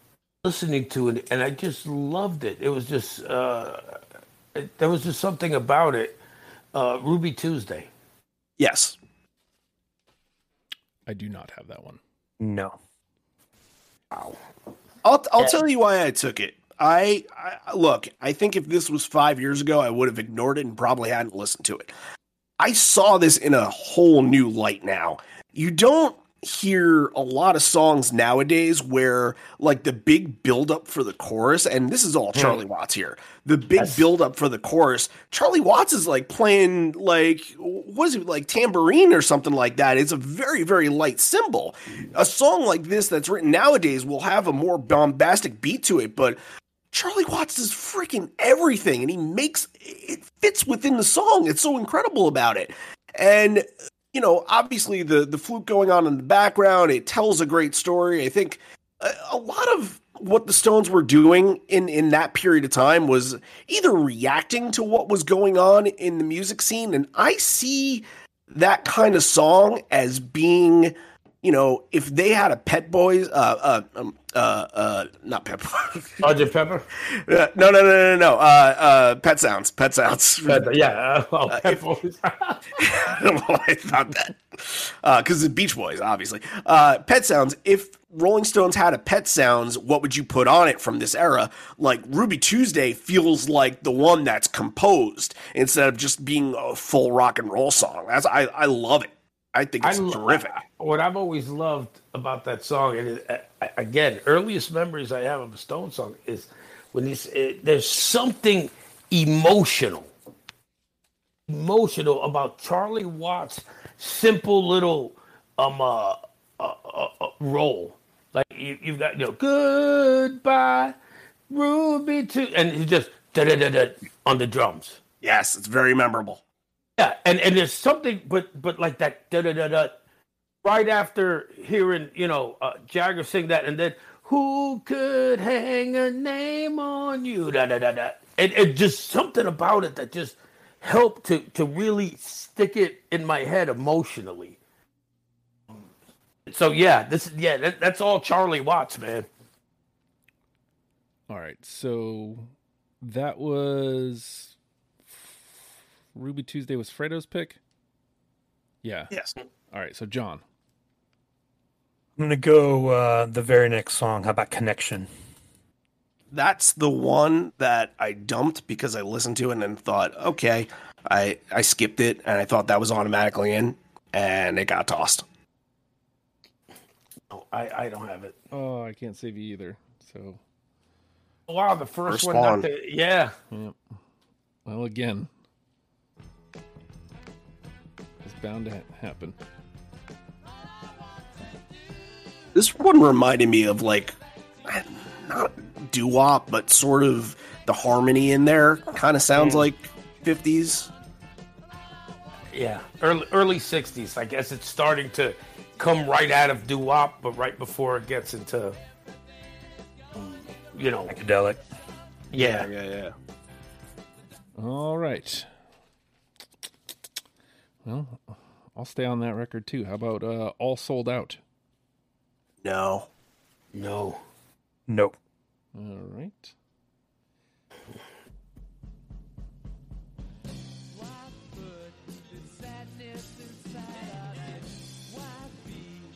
listening to it, and I just loved it. It was just uh, it, there was just something about it. Uh, Ruby Tuesday. yes I do not have that one. No. Wow. i'll, I'll tell you why i took it I, I look i think if this was five years ago i would have ignored it and probably hadn't listened to it i saw this in a whole new light now you don't hear a lot of songs nowadays where like the big build up for the chorus and this is all hmm. Charlie Watts here. The big Yes. build up for the chorus, Charlie Watts is like playing like what is it like tambourine or something like that. It's a very very light cymbal. A song like this that's written nowadays will have a more bombastic beat to it, but Charlie Watts is freaking everything and he makes it fits within the song. It's so incredible about it. And you know, obviously the the flute going on in the background, it tells a great story. I think a, a lot of what the Stones were doing in in that period of time was either reacting to what was going on in the music scene, and I see that kind of song as being, you know, if they had a Pet Boys, uh, uh, um, uh, uh, not Pet Boys, [LAUGHS] Sergeant Pepper. no, no, no, no, no, uh, uh, Pet Sounds, Pet Sounds. [LAUGHS] yeah. Uh, well, Pep Boys. [LAUGHS] I don't I thought that. Because it's Beach Boys, obviously. Uh, Pet Sounds. If Rolling Stones had a Pet Sounds, what would you put on it from this era? Like Ruby Tuesday feels like the one that's composed instead of just being a full rock and roll song. That's I, I love it. I think it's I terrific. What I've always loved about that song, and it, again, earliest memories I have of a Stone song is when it, there's something emotional, emotional about Charlie Watts' simple little um uh, uh, uh, uh, role. Like you, you've got you know goodbye, Ruby, to and he just da da da da on the drums. yes, it's very memorable. Yeah, and and there's something, but but like that da da da da. Right after hearing you know uh, Jagger sing that, and then who could hang a name on you? Da da da da. And, and just something about it that just helped to to really stick it in my head emotionally. So yeah, this yeah that, that's all Charlie Watts, man. All right, so that was Ruby Tuesday was Fredo's pick. Yeah. Yes. All right, so John. I'm gonna go uh, the very next song. How about Connection? that's the one that I dumped because I listened to it and then thought, okay, I I skipped it and I thought that was automatically in, and it got tossed. Oh, I, I don't have it. Oh, I can't save you either. So, Wow, the first, First one. one. Not the, yeah. yep. Well, again, it's bound to ha- happen. This one reminded me of like not doo wop, but sort of the harmony in there kind of sounds hmm. like fifties. Yeah, early early '60s. I guess it's starting to come right out of doo wop, but right before it gets into, you know, Psychedelic. yeah. yeah, yeah. All right. Well, I'll stay on that record too. How about uh, All Sold Out? No, No, Nope. All right.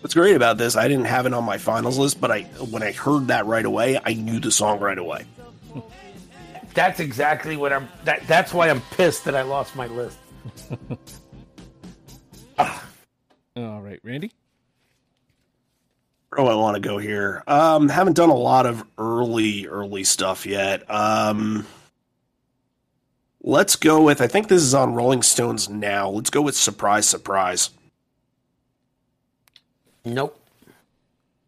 what's great about this? I didn't have it on my finals list, but I when I heard that right away, I knew the song right away. that's exactly what I'm. That that's why I'm pissed that I lost my list. [LAUGHS] All right, Randy. Where do I want to go here? Um, haven't done a lot of early, early stuff yet. Um, let's go with. I think this is on Rolling Stones now. Let's go with "Surprise, Surprise." Nope.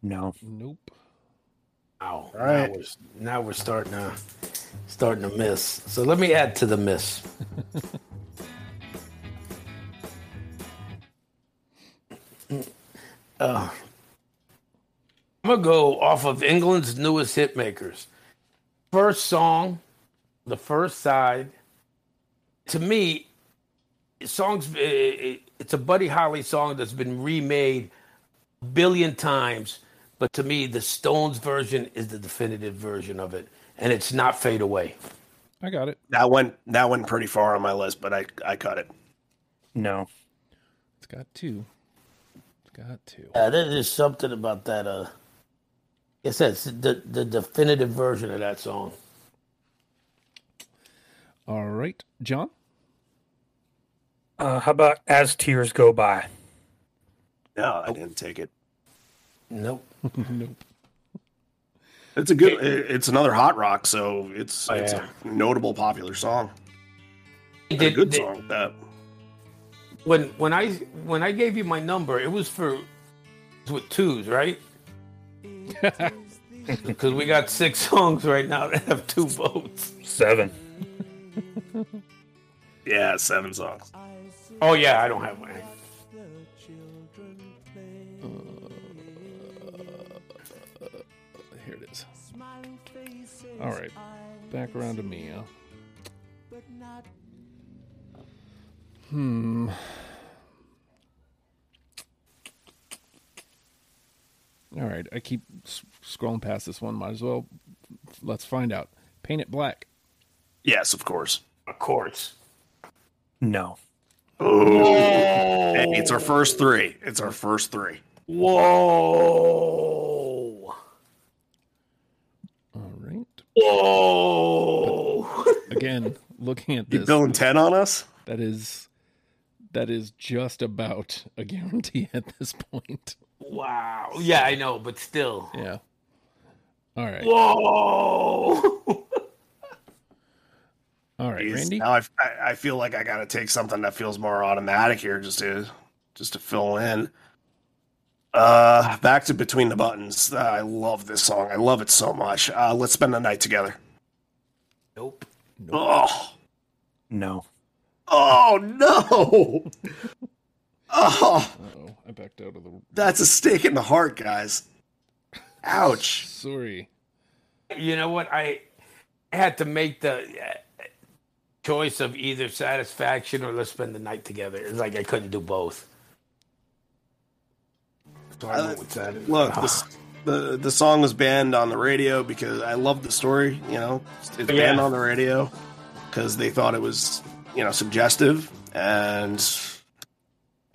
No. Nope. Wow. right. Now we're, now we're starting to starting to miss. So let me add to the miss. [LAUGHS] Uh, I'm gonna go off of England's newest hit makers. First song, the first side. To me, songs. eh, eh, It's a Buddy Holly song that's been remade a billion times, but to me, the Stones version is the definitive version of it, and it's not Fade Away. I got it. That went that went pretty far on my list, but I I cut it. No. It's got two. It's got two. Yeah, there's something about that. Uh, it says the the definitive version of that song. All right, John. Uh, how about As Tears Go By? No, I didn't take it. Nope. [LAUGHS] nope. It's a good. It's another hot rock, so it's Oh, it's yeah. a notable popular song. a good did- song. That When when I when I gave you my number, it was for with twos, right? [LAUGHS] Because we got six [LAUGHS] songs right now that have two votes. Seven. [LAUGHS] yeah, seven songs. Oh yeah, I don't have one. Uh, here it is. All right, back around to me. Huh? Hmm. All right, I keep scrolling past this one. Might as well. Let's find out. Paint it black. Yes, of course. Of course. No. Hey, it's our first three. It's our first three. Whoa. All right. Whoa. Again, looking at this. You this, billing ten on us? that is that is just about a guarantee [LAUGHS] at this point. wow. Yeah, I know, but still. Yeah. All right. Whoa. All right, Jeez, Randy. Now I, I- I feel like I got to take something that feels more automatic here, just to just to fill in. Uh, back to between the buttons. Uh, I love this song. I love it so much. Uh, let's spend the night together. nope. Oh, No. Oh no! [LAUGHS] oh, Oh, I backed out of the. that's a stake in the heart, guys. Ouch. Sorry. You know what? I had to make the uh, choice of either satisfaction or let's spend the night together. It's like I couldn't do both. So I went with Satis- Look, this, the the song was banned on the radio because I love the story. You know, it's Yeah. banned on the radio because they thought it was you know suggestive and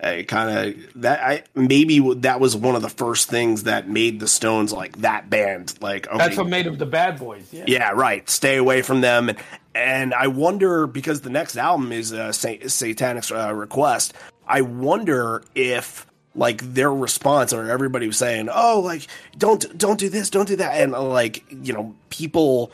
I kind of that I maybe that was one of the first things that made the Stones like that band. Like okay, That's what made them the bad boys. Yeah. yeah, right. Stay away from them. And, and I wonder because the next album is uh, Sa- Satanic's uh, Request. I wonder if like their response or everybody was saying, "Oh, like don't don't do this, don't do that," and like you know people.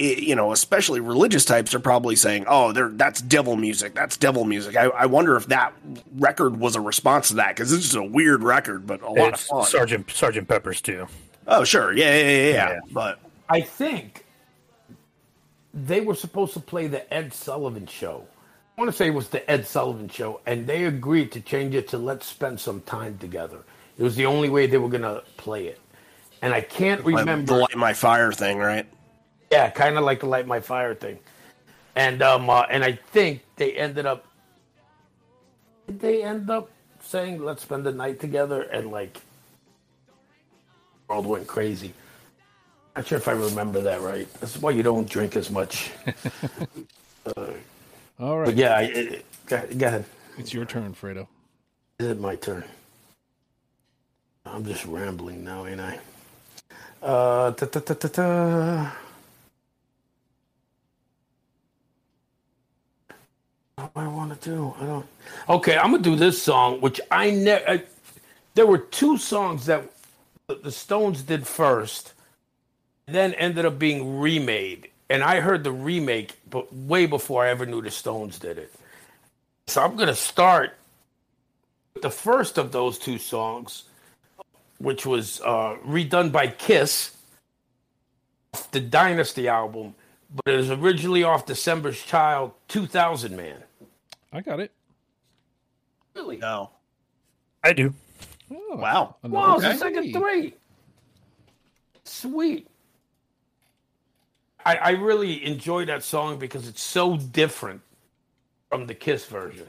I- You know, especially religious types are probably saying, "Oh, they're, that's devil music. That's devil music." I, I wonder if that record was a response to that because it's just a weird record, but a lot of fun. Sergeant Sergeant Pepper's too. oh, sure, yeah, yeah, yeah, yeah. Yeah. But I think they were supposed to play the Ed Sullivan show. I want to say it was the Ed Sullivan show, and they agreed to change it to "Let's Spend Some Time Together." It was the only way they were gonna play it, and I can't remember. the light my fire thing, right? Yeah, kind of like the light my fire thing, and um, uh, and I think they ended up. Did they end up saying "Let's spend the night together" and like, world went crazy. Not sure if I remember that right. That's why you don't drink as much. [LAUGHS] All right. But yeah, I, go, go ahead. It's your turn, Fredo. Is it my turn? I'm just rambling now, ain't I? Uh, ta ta ta ta ta. What I want to do? I don't. Okay, I'm gonna do this song, which I never. There were two songs that the- the Stones did first, then ended up being remade, and I heard the remake, but way before I ever knew the Stones did it. So I'm gonna start with the first of those two songs, which was uh, redone by Kiss, the Dynasty album, but it was originally off December's Child 2000 Man. I got it. Really? No. I do. Oh, Wow. another Wow, it's the second three. Sweet. I, I really enjoy that song because it's so different from the Kiss version.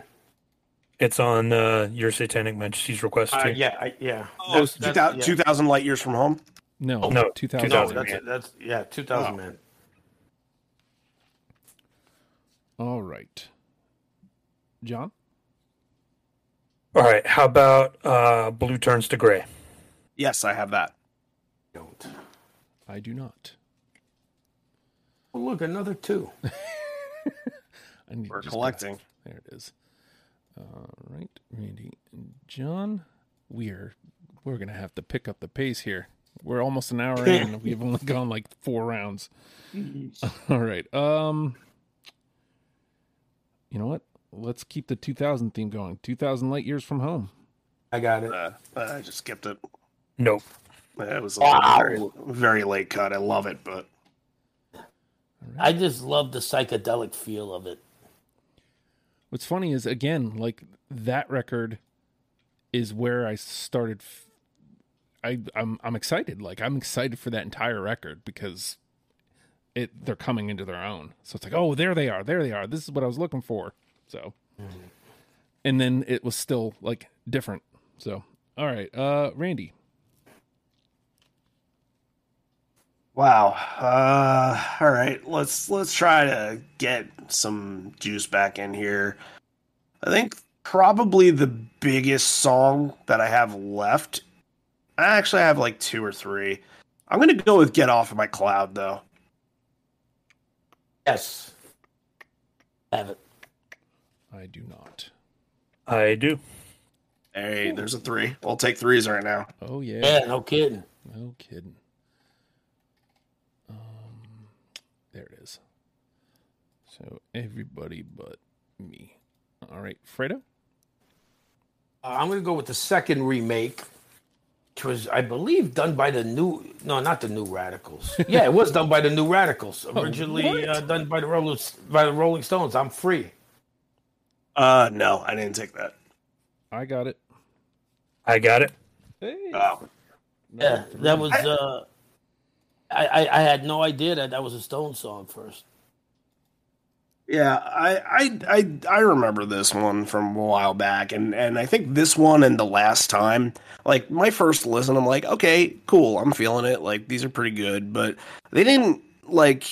It's on uh, your Satanic Majesties request Uh, too. yeah, I, yeah. Oh, That's- 2000, yeah. 2000 light years from home. No, No, 2000. No, that's man. that's yeah, 2000 Oh. man. All right. John? All right. How about uh, Blue turns to gray? Yes, I have that. Don't. I do not. Oh, look, another two. [LAUGHS] I need We're collecting. go- There it is. All right, Randy and John. We're we're gonna have to pick up the pace here. We're almost an hour in. [LAUGHS] We've only gone like four rounds. [LAUGHS] All right. Um. You know what? Let's keep the 2000 theme going. 2000 light years from home. I got it. Uh, I just skipped it. Nope. That was a Wow. very, very late cut. I love it, but I just love the psychedelic feel of it. What's funny is again, like that record is where I started. F- I I'm I'm excited. Like I'm excited for that entire record because it they're coming into their own. So it's like, oh, there they are, there they are. This is what I was looking for. So, and then it was still like different. So, all right, uh, Randy, wow. Uh, all right, let's let's try to get some juice back in here. I think probably the biggest song that I have left. I actually have like two or three. I'm gonna go with "Get Off of My Cloud" though. Yes. Have it. I do not. I do. Hey, there's a three. We'll take threes right now. Oh yeah, Yeah, no kidding. no kidding. Um, there it is. So everybody but me. All right, Fredo. Uh, I'm going to go with the second remake, which was, I believe, done by the new. No, not the New Radicals. [LAUGHS] Yeah, it was done by the New Radicals. Originally what? uh, done by the Rolling by the Rolling Stones. I'm free. Uh, no, I didn't take that. I got it. I got it. Hey. Oh, Yeah, that was. Uh, I, I I had no idea that that was a Stone song first. Yeah, I, I I I remember this one from a while back, and and I think this one and the last time, like my first listen, I'm like, okay, cool, I'm feeling it. Like these are pretty good, but they didn't like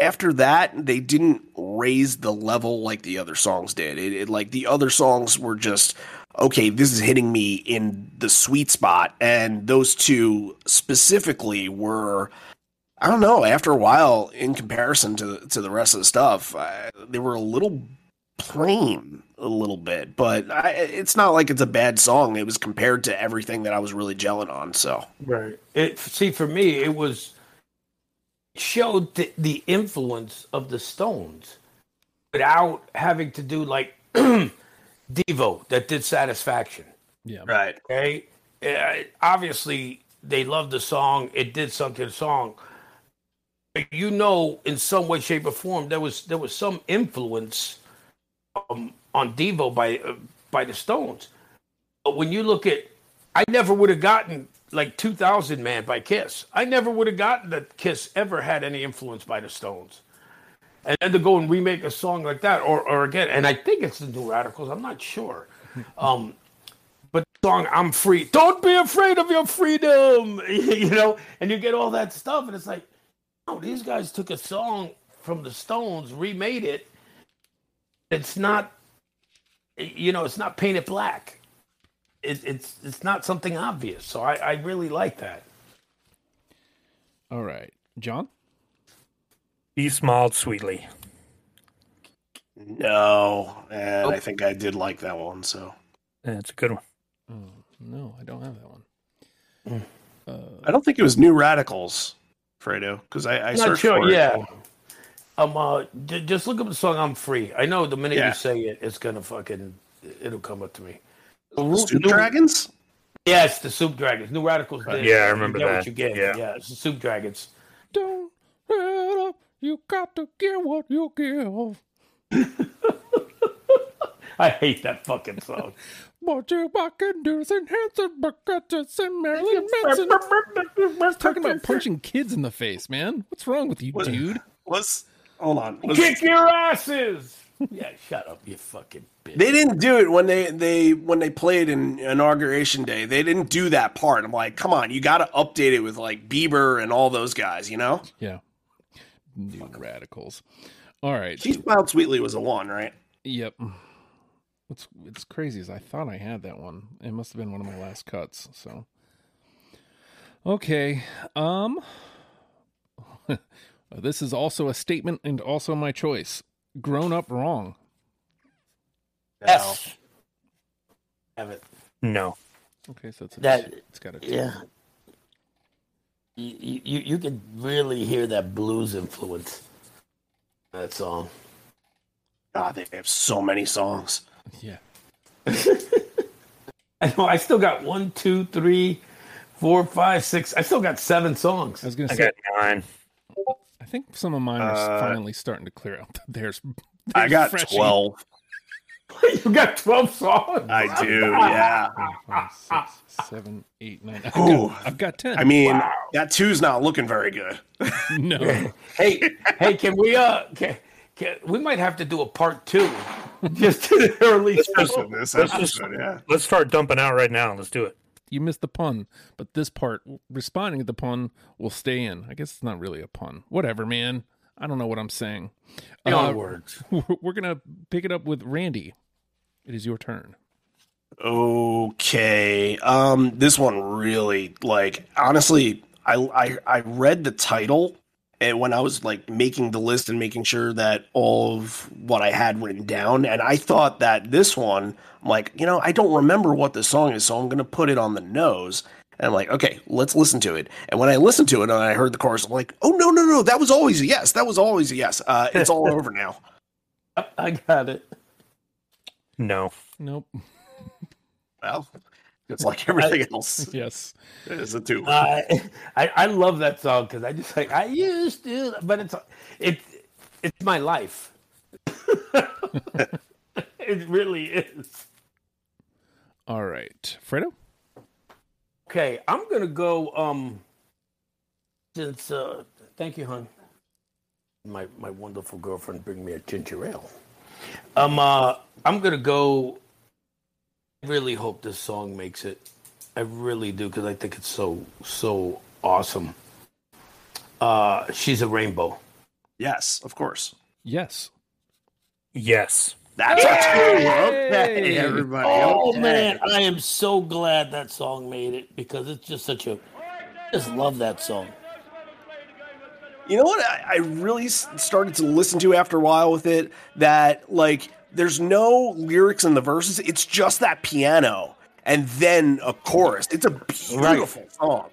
after that they didn't raise the level like the other songs did. It, it like the other songs were just okay, this is hitting me in the sweet spot. And those two specifically were, I don't know, after a while, in comparison to to the rest of the stuff, uh, they were a little plain a little bit. But I, it's not like it's a bad song. It was compared to everything that I was really gelling on. So Right. It see for me it was showed the, the influence of the Stones without having to do like [CLEARS THROAT] Devo that did Satisfaction. Yeah. right, Okay, Uh, obviously they loved the song. It did something to the song. But You know, in some way, shape, or form, there was there was some influence um, on Devo by uh, by the Stones. But when you look at, I never would have gotten like 2000 Man by Kiss. I never would have gotten that Kiss ever had any influence by the Stones. And then to go and remake a song like that, or or again, and I think it's the New Radicals. I'm not sure. [LAUGHS] Um, but song "I'm Free," don't be afraid of your freedom, [LAUGHS] you know, and you get all that stuff, and it's like, oh, these guys took a song from the Stones, remade it. It's not, you know, it's not painted black. It, it's it's not something obvious. So I, I really like that. All right. John? He smiled sweetly. no, and I think I did like that one. So That's a good one. Oh, no, I don't have that one. I don't think it was New Radicals, Fredo, because I, I I'm searched sure. for it. Yeah. Um. Uh. j- just look up the song "I'm Free." I know the minute Yeah. you say it, it's gonna fucking it'll come up to me. The Soup New- Dragons. Yes, the Soup Dragons. New Radicals did. Yeah, I You remember get that. What you get. Yeah. Yeah. it's the Soup Dragons. Don't let up. You got to get what you give. [LAUGHS] I hate that fucking song. What you fucking do is enhance it, buckets and Marilyn [LAUGHS] Manson. Talking about punching kids in the face, man. What's wrong with you, What- dude? [LAUGHS] Was hold on. Was- Kick your asses. Yeah, shut up, you fucking bitch. they didn't do it when they they when they played in inauguration day. They didn't do that part. I'm like, come on, you got to update it with like Bieber and all those guys. You know, Yeah. New radicals. All right. she smiled sweetly was a one, right? Yep. What's it's crazy as I thought I had that one. It must have been one of my last cuts. So okay. Um [LAUGHS] this is also a statement and also my choice. Grown up wrong. Yes. Have it. No. Okay, so it's a, That- it's got a Yeah. You, you you can really hear that blues influence. in That song. God, they have so many songs. yeah. [LAUGHS] I know. I still got one, two, three, four, five, six. I still got seven songs. I was gonna I say got nine. I think some of mine are Uh, finally starting to clear out. [LAUGHS] There's, I got Freshie. twelve. You got twelve songs. I do, yeah. Five, six, seven, eight, nine. I've Ooh. got, I've got ten. I mean, that two's not looking very good. [LAUGHS] no. [LAUGHS] hey, hey, can we uh, can, can, we might have to do a part two, [LAUGHS] just to the early This show. this Let's just- episode, yeah. Let's start dumping out right now. Let's do it. you missed the pun, but this part, responding to the pun, will stay in. I guess it's not really a pun. Whatever, man. I don't know what I'm saying. Uh, Onwards. [LAUGHS] we're gonna pick it up with Randy. It is your turn. Okay. Um, this one really like honestly, I I I read the title and when I was like making the list and making sure that all of what I had written down, and I thought that this one, I'm like, you know, I don't remember what the song is, so I'm gonna put it on the nose. And I'm like, okay, let's listen to it. And when I listened to it and I heard the chorus, I'm like, oh no, no, no, that was always a yes. That was always a yes. Uh, it's all [LAUGHS] over now. I got it. No. Nope. Well, it's [LAUGHS] like everything else. Yes. It's a two. Uh, I I love that song because I just like I used to, but it's it's it's my life. [LAUGHS] it really is. All right, Fredo. Okay, I'm gonna go. Um, since uh, thank you, hon. My my wonderful girlfriend bring me a ginger ale. Um, uh, I'm gonna go. I really hope this song makes it. I really do because I think it's so so awesome. Uh, she's a rainbow. Yes, of course. Yes. Yes. That's a two. Yay! Okay, everybody. Oh okay. man, I am so glad that song made it because it's just such a. I just love that song. You know what? I, I really started to listen to after a while with it that like there's no lyrics in the verses. It's just that piano and then a chorus. It's a beautiful song.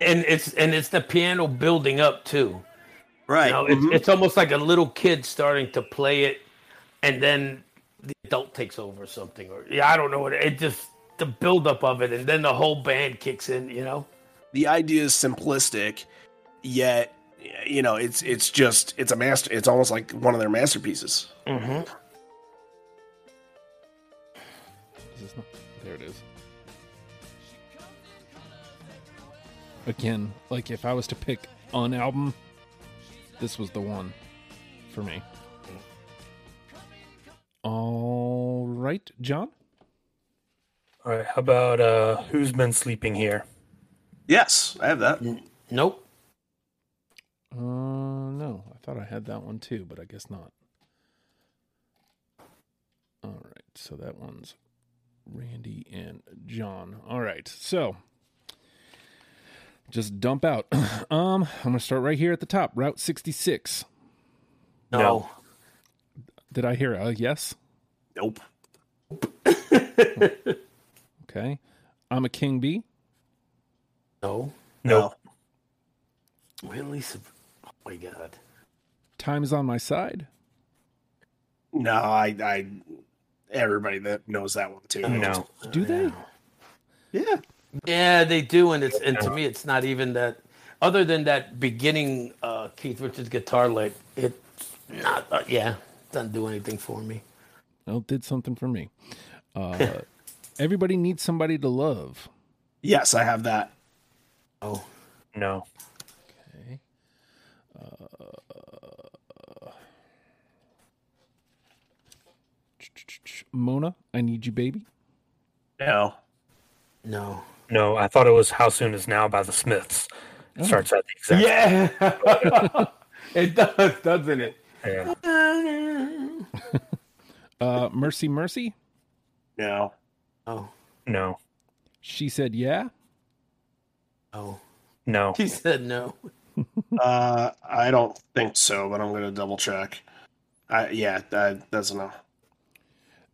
And it's and it's the piano building up too. Right. You know, it's, Mhm. it's almost like a little kid starting to play it, and then the adult takes over something, or yeah, I don't know what it just the buildup of it, and then the whole band kicks in. You know, the idea is simplistic, yet you know it's it's just it's a master. It's almost like one of their masterpieces. mm-hmm. Not- There it is. Again, like if I was to pick an album, this was the one for me. All right, John. All right, how about uh, Who's Been Sleeping Here? Yes, I have that. nope. Uh, no, I thought I had that one too, but I guess not. All right, so that one's Randy and John. All right, so just dump out. [CLEARS THROAT] um, I'm gonna start right here at the top, Route 66. No. No. Did I hear a yes? Nope. Okay, I'm a king bee. No. Nope. Really? Oh my god. Time is on my side. No, I, I, everybody that knows that one too. No. Do they? Yeah. Yeah, they do, and it's and to me, it's not even that. Other than that beginning uh, Keith Richards guitar lick, it's not. Uh, yeah, doesn't do anything for me. Well, it did something for me. Uh, [LAUGHS] everybody needs somebody to love. Yes, I have that. Oh, No. Okay. Uh, Mona, I need you, baby. No. no. No, I thought it was How Soon Is Now by the Smiths. It starts at the exact Yeah, [LAUGHS] it does, doesn't it? yeah. [LAUGHS] Uh, Mercy, Mercy. No. Oh, No. She said, "Yeah." oh. No. He said no. [LAUGHS] Uh, I don't think so, but I'm gonna double check. I, yeah, that, that's a no.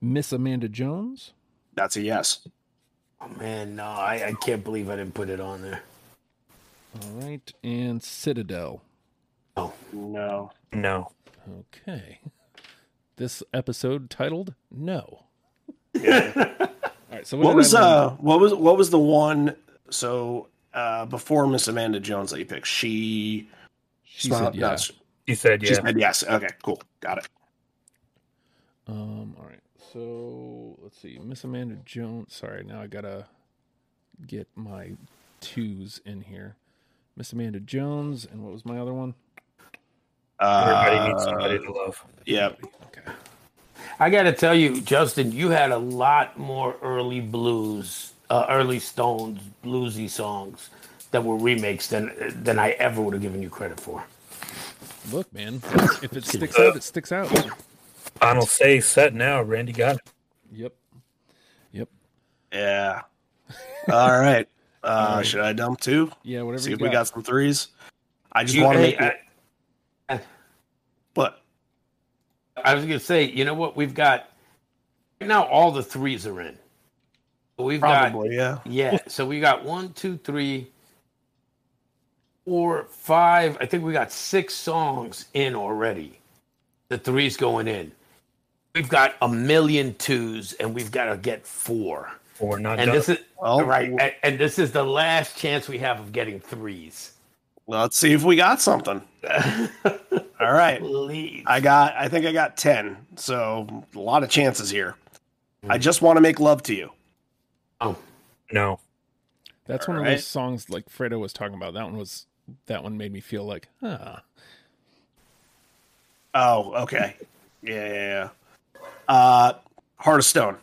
Miss Amanda Jones. That's a yes. Oh man, no, I, I can't believe I didn't put it on there. All right, and Citadel. Oh, No. No. Okay. This episode titled "No." Yeah. [LAUGHS] All right. So what did was uh what was what was the one so uh before Miss Amanda Jones that you picked? She She not- said, no, "Yeah." she- He said she yeah. said yes. Okay, cool. Got it. Um. All right. So let's see. Miss Amanda Jones. Sorry. Now I gotta get my twos in here. Miss Amanda Jones, and what was my other one? Everybody needs Uh, somebody to love. Yeah. Okay. I got to tell you, Justin, you had a lot more early blues, uh, early Stones bluesy songs that were remakes than than I ever would have given you credit for. Look, man. If it sticks out, it sticks out. Final say set now. Randy got it. Yep. Yep. Yeah. [LAUGHS] All right. Uh should I dump two? Yeah. Whatever. See you if we got some threes. I just You- want to hey, make it I, [LAUGHS] but I was going to say, you know what? We've got right now all the threes are in. We've probably, yeah. got yeah. So we got one, two, three, four, five. I think we got six songs in already. The threes going in. We've got a million twos, and we've got to get four. Or not And done. this is Well, right. And, and this is the last chance we have of getting threes. Let's see if we got something. [LAUGHS] All right. Please. I got I think I got 10. So a lot of chances here. I just want to make love to you. oh, no. That's one of those songs like Fredo was talking about. That one was that one made me feel like, ah, Oh, okay. Yeah, yeah, yeah. Uh Heart of Stone.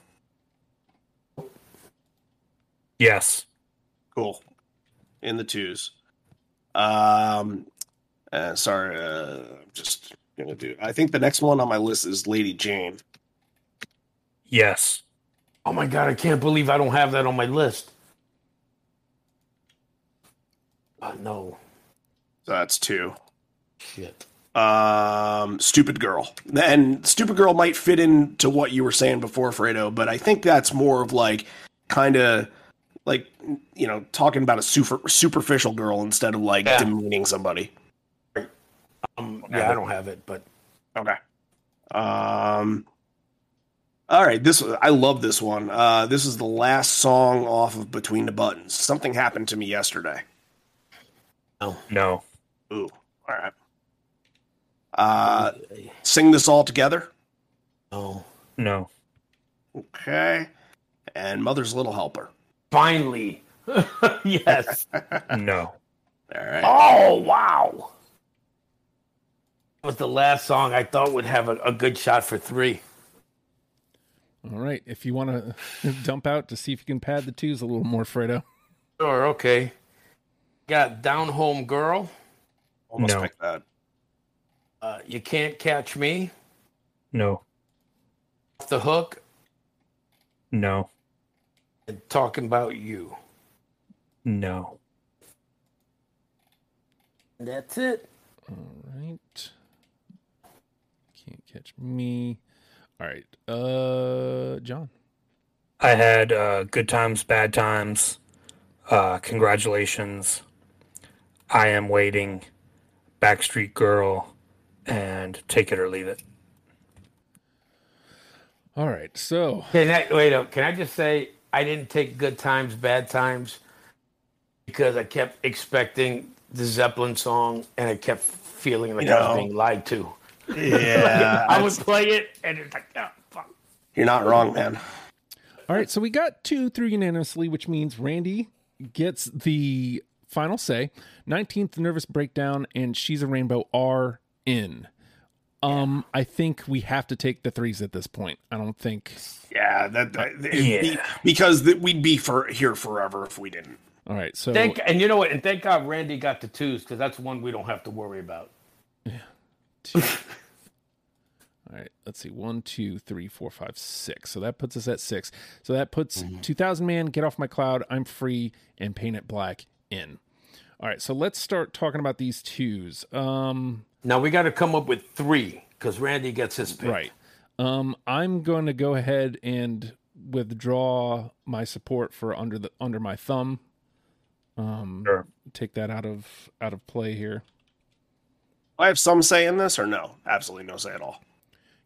Yes. Cool. In the twos. Um uh, sorry, uh I'm just gonna do I think the next one on my list is Lady Jane. Yes. Oh my god, I can't believe I don't have that on my list. Uh, no. That's two. Shit. Um, Stupid Girl. And Stupid Girl might fit into what you were saying before, Fredo, but I think that's more of like kind of like you know talking about a super superficial girl instead of like Yeah. demeaning somebody. Um, yeah, I don't have it, but Okay. Um. All right, this I love this one. Uh, this is the last song off of Between the Buttons. Something happened to me yesterday. no. No. Ooh, all right. Uh, sing this all together. no. No. Okay. And Mother's Little Helper. Finally. [LAUGHS] yes. No. All right. Oh wow. That was the last song I thought would have a, a good shot for three. All right. If you want to [LAUGHS] dump out to see if you can pad the twos a little more, Fredo. Sure, okay. Got Down Home Girl. Almost No. picked that. Uh, you Can't Catch Me. No. Off the Hook. No. And Talking About You. No. That's it. All right. Can't catch me. All right. Uh, John. I had uh, good times, bad times. Uh, congratulations. I am waiting. Backstreet Girl, and take it or leave it. All right. So Can I wait up? Can I just say I didn't take good times, bad times because I kept expecting the Zeppelin song and I kept feeling like I was being lied to. Yeah, [LAUGHS] I would play it and it's like, oh, fuck. you're not wrong, man. All right, so we got two through unanimously, which means Randy gets the final say. 19th Nervous Breakdown and She's a Rainbow are in. Um, I think we have to take the threes at this point. I don't think. Yeah, that, that it'd be- Yeah. because th- we'd be for here forever if we didn't. All right, so Thank and you know what? And thank God Randy got the twos because that's one we don't have to worry about. Yeah. [LAUGHS] All right, let's see. One, two, three, four, five, six. So that puts us at six. So that puts Mm-hmm. 2000 Man, Get Off My Cloud, I'm Free, and Paint It Black in. All right, so let's start talking about these twos. Um, Now we got to come up with three because Randy gets his pick. Right. Um, I'm going to go ahead and withdraw my support for under the under my thumb. Um, Sure. take that out of out of play here. I have some say in this, or no? Absolutely no say at all.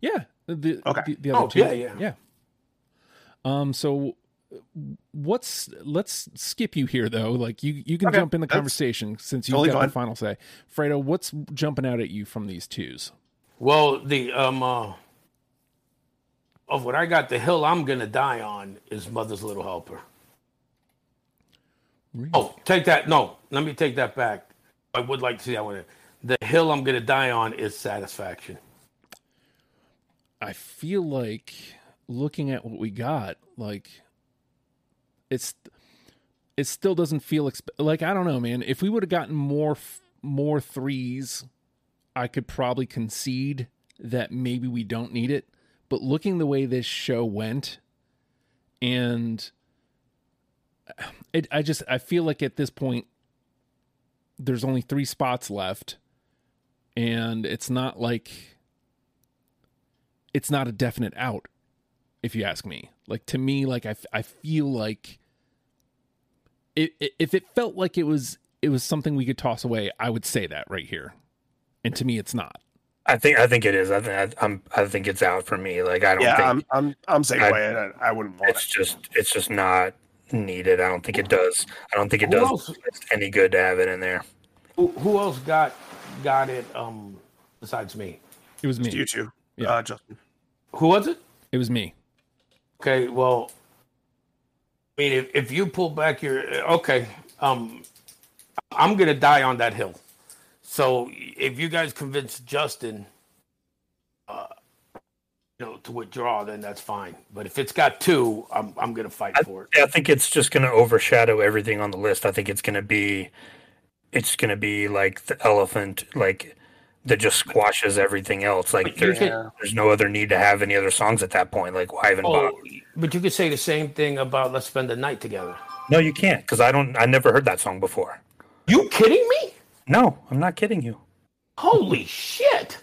Yeah. The, Okay. The, the other Oh, two. yeah, yeah. yeah. Um. So, what's let's skip you here though. Like you, you can Okay, jump in the that's conversation since you've totally got fine. the final say. Fredo, what's jumping out at you from these twos? Well, the um uh, of what I got, the hill I'm gonna die on is Mother's Little Helper. Really? Oh, take that. No, let me take that back. I would like to see that one. The hill I'm gonna die on is Satisfaction. I feel like looking at what we got, like it's it still doesn't feel exp- like I don't know, man. If we would have gotten more f- more threes, I could probably concede that maybe we don't need it. But looking the way this show went, and it, I just I feel like at this point there's only three spots left, and it's not like it's not a definite out if you ask me like to me like i, f- I feel like it, it, if it felt like it was it was something we could toss away i would say that right here and to me it's not I think I think it is. I think I'm. I think it's out for me. Like I don't Yeah, think I'm I'm I'm saying I- way. I, I wouldn't want it's it. just it's just not needed. I don't think it does. I don't think it Who does else? any good to have it in there. Who, who else got got it? Um, besides me, it was me You two, Yeah. uh, Justin. who was it? it was me Okay, well, I mean, if, if you pull back your okay, um, I'm gonna die on that hill. So if you guys convince Justin, uh, you know, to withdraw, then that's fine. But if it's got two, I'm I'm gonna fight I, for it. I think it's just going to overshadow everything on the list. I think it's to be, it's going to be like the elephant, like that just squashes everything else. Like there's could- there's no other need to have any other songs at that point. Like why even oh, bother? Oh, but you could say the same thing about "Let's Spend the Night Together." No, you can't because I don't. I never heard that song before. You kidding me? No, I'm not kidding you. Holy shit!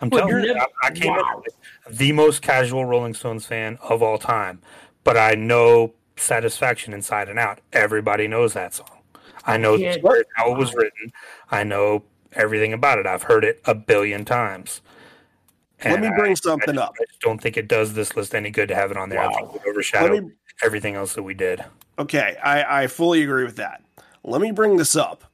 I'm Well, telling you, you're- I, I came wow. the most casual Rolling Stones fan of all time, but I know Satisfaction inside and out. Everybody knows that song. I know Yeah. how it was written. I know everything about it. I've heard it a billion times. Let me bring I something just- up. I just don't think it does this list any good to have it on there. I think it would overshadow me- everything else that we did. Okay, I, I fully agree with that. Let me bring this up.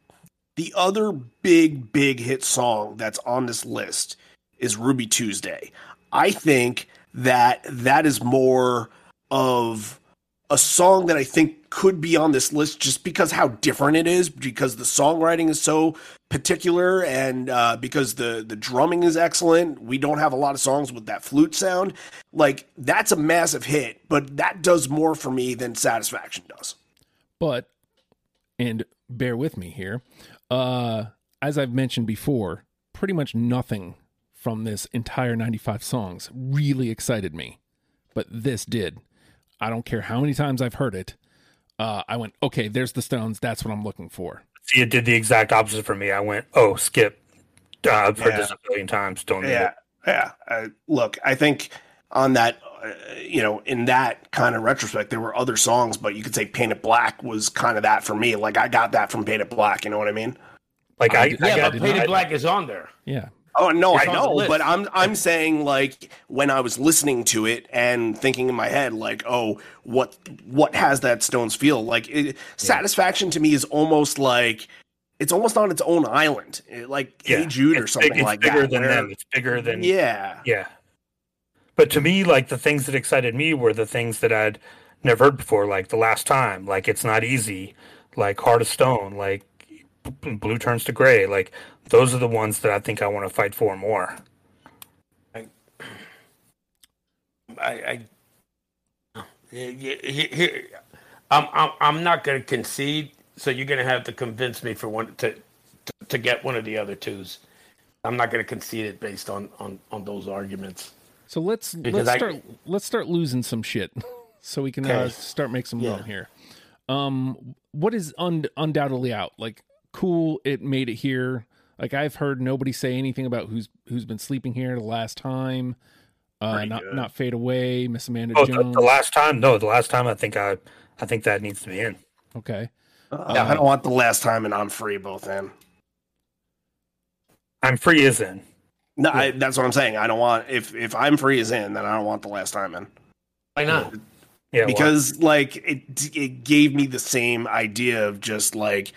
The other big, big hit song that's on this list is Ruby Tuesday. I think that that is more of a song that I think could be on this list just because how different it is, because the songwriting is so particular, and uh, because the the drumming is excellent. We don't have a lot of songs with that flute sound. Like that's a massive hit, but that does more for me than Satisfaction does. But, and bear with me here, uh, as I've mentioned before, pretty much nothing from this entire 95 songs really excited me. But this did. I don't care how many times I've heard it. Uh, I went, okay, there's the Stones. That's what I'm looking for. See, it did the exact opposite for me. I went, oh, skip. Uh, I've heard this a billion times. Don't need Yeah, it. yeah. Uh, look, I think on that, uh, you know, in that kind of retrospect, there were other songs, but you could say "Paint It Black" was kind of that for me. Like I got that from "Paint It Black." You know what I mean? Like I I, did- I Yeah, got but did Paint It Black is on there. Yeah. Oh no, It's I know, but I'm I'm saying like when I was listening to it and thinking in my head like, oh, what what has that Stones feel like? It, Satisfaction to me is almost like it's almost on its own island, It- like yeah, Hey Jude or something big- it's like bigger that. than where- them. It's bigger than yeah, Yeah. But to me, like the things that excited me were the things that I'd never heard before, like the last time, like it's not easy, like Heart of Stone, like Blue Turns to Gray. Like those are the ones that I think I want to fight for more. I, I yeah, yeah, here, here- I'm, I'm, I'm not going to concede, so you're going to have to convince me for one to, to, to get one of the other twos. I'm not going to concede it based on, on, on those arguments. So let's Because let's I- start let's start losing some shit, [LAUGHS] so we can uh, start make some Yeah. room here. Um, what is un- undoubtedly out? Like, cool, it made it here. Like I've heard nobody say anything about who's who's been sleeping here the last time. Uh, Pretty not good. not fade away, Miss Amanda Oh, the, Jones. the last time, no, the last time I think I, I think that needs to be in. okay, Uh, I don't want the last time and I'm free both in. I'm free is in. No, I, that's what I'm saying. I don't want if if I'm free is in, then I don't want the last time in Why not? Yeah, well, because like it it gave me the same idea of just like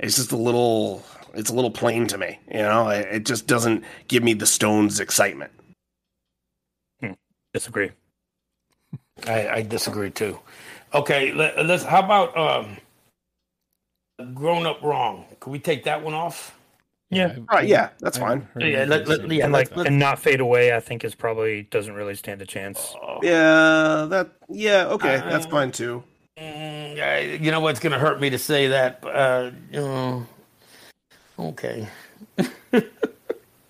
it's just a little it's a little plain to me. You know, it, it just doesn't give me the Stones excitement. disagree. I, I disagree too. Okay, let, us How about um, grown up wrong? Can we take that one off? Yeah. I've- Right? Yeah, that's I've fine. Yeah, let- let- yeah, and like, that. and not fade away, I think is probably doesn't really stand a chance. Yeah, that yeah okay, that's Uh, fine too. I- you know what's going to hurt me to say that? Uh, you know, okay. [LAUGHS]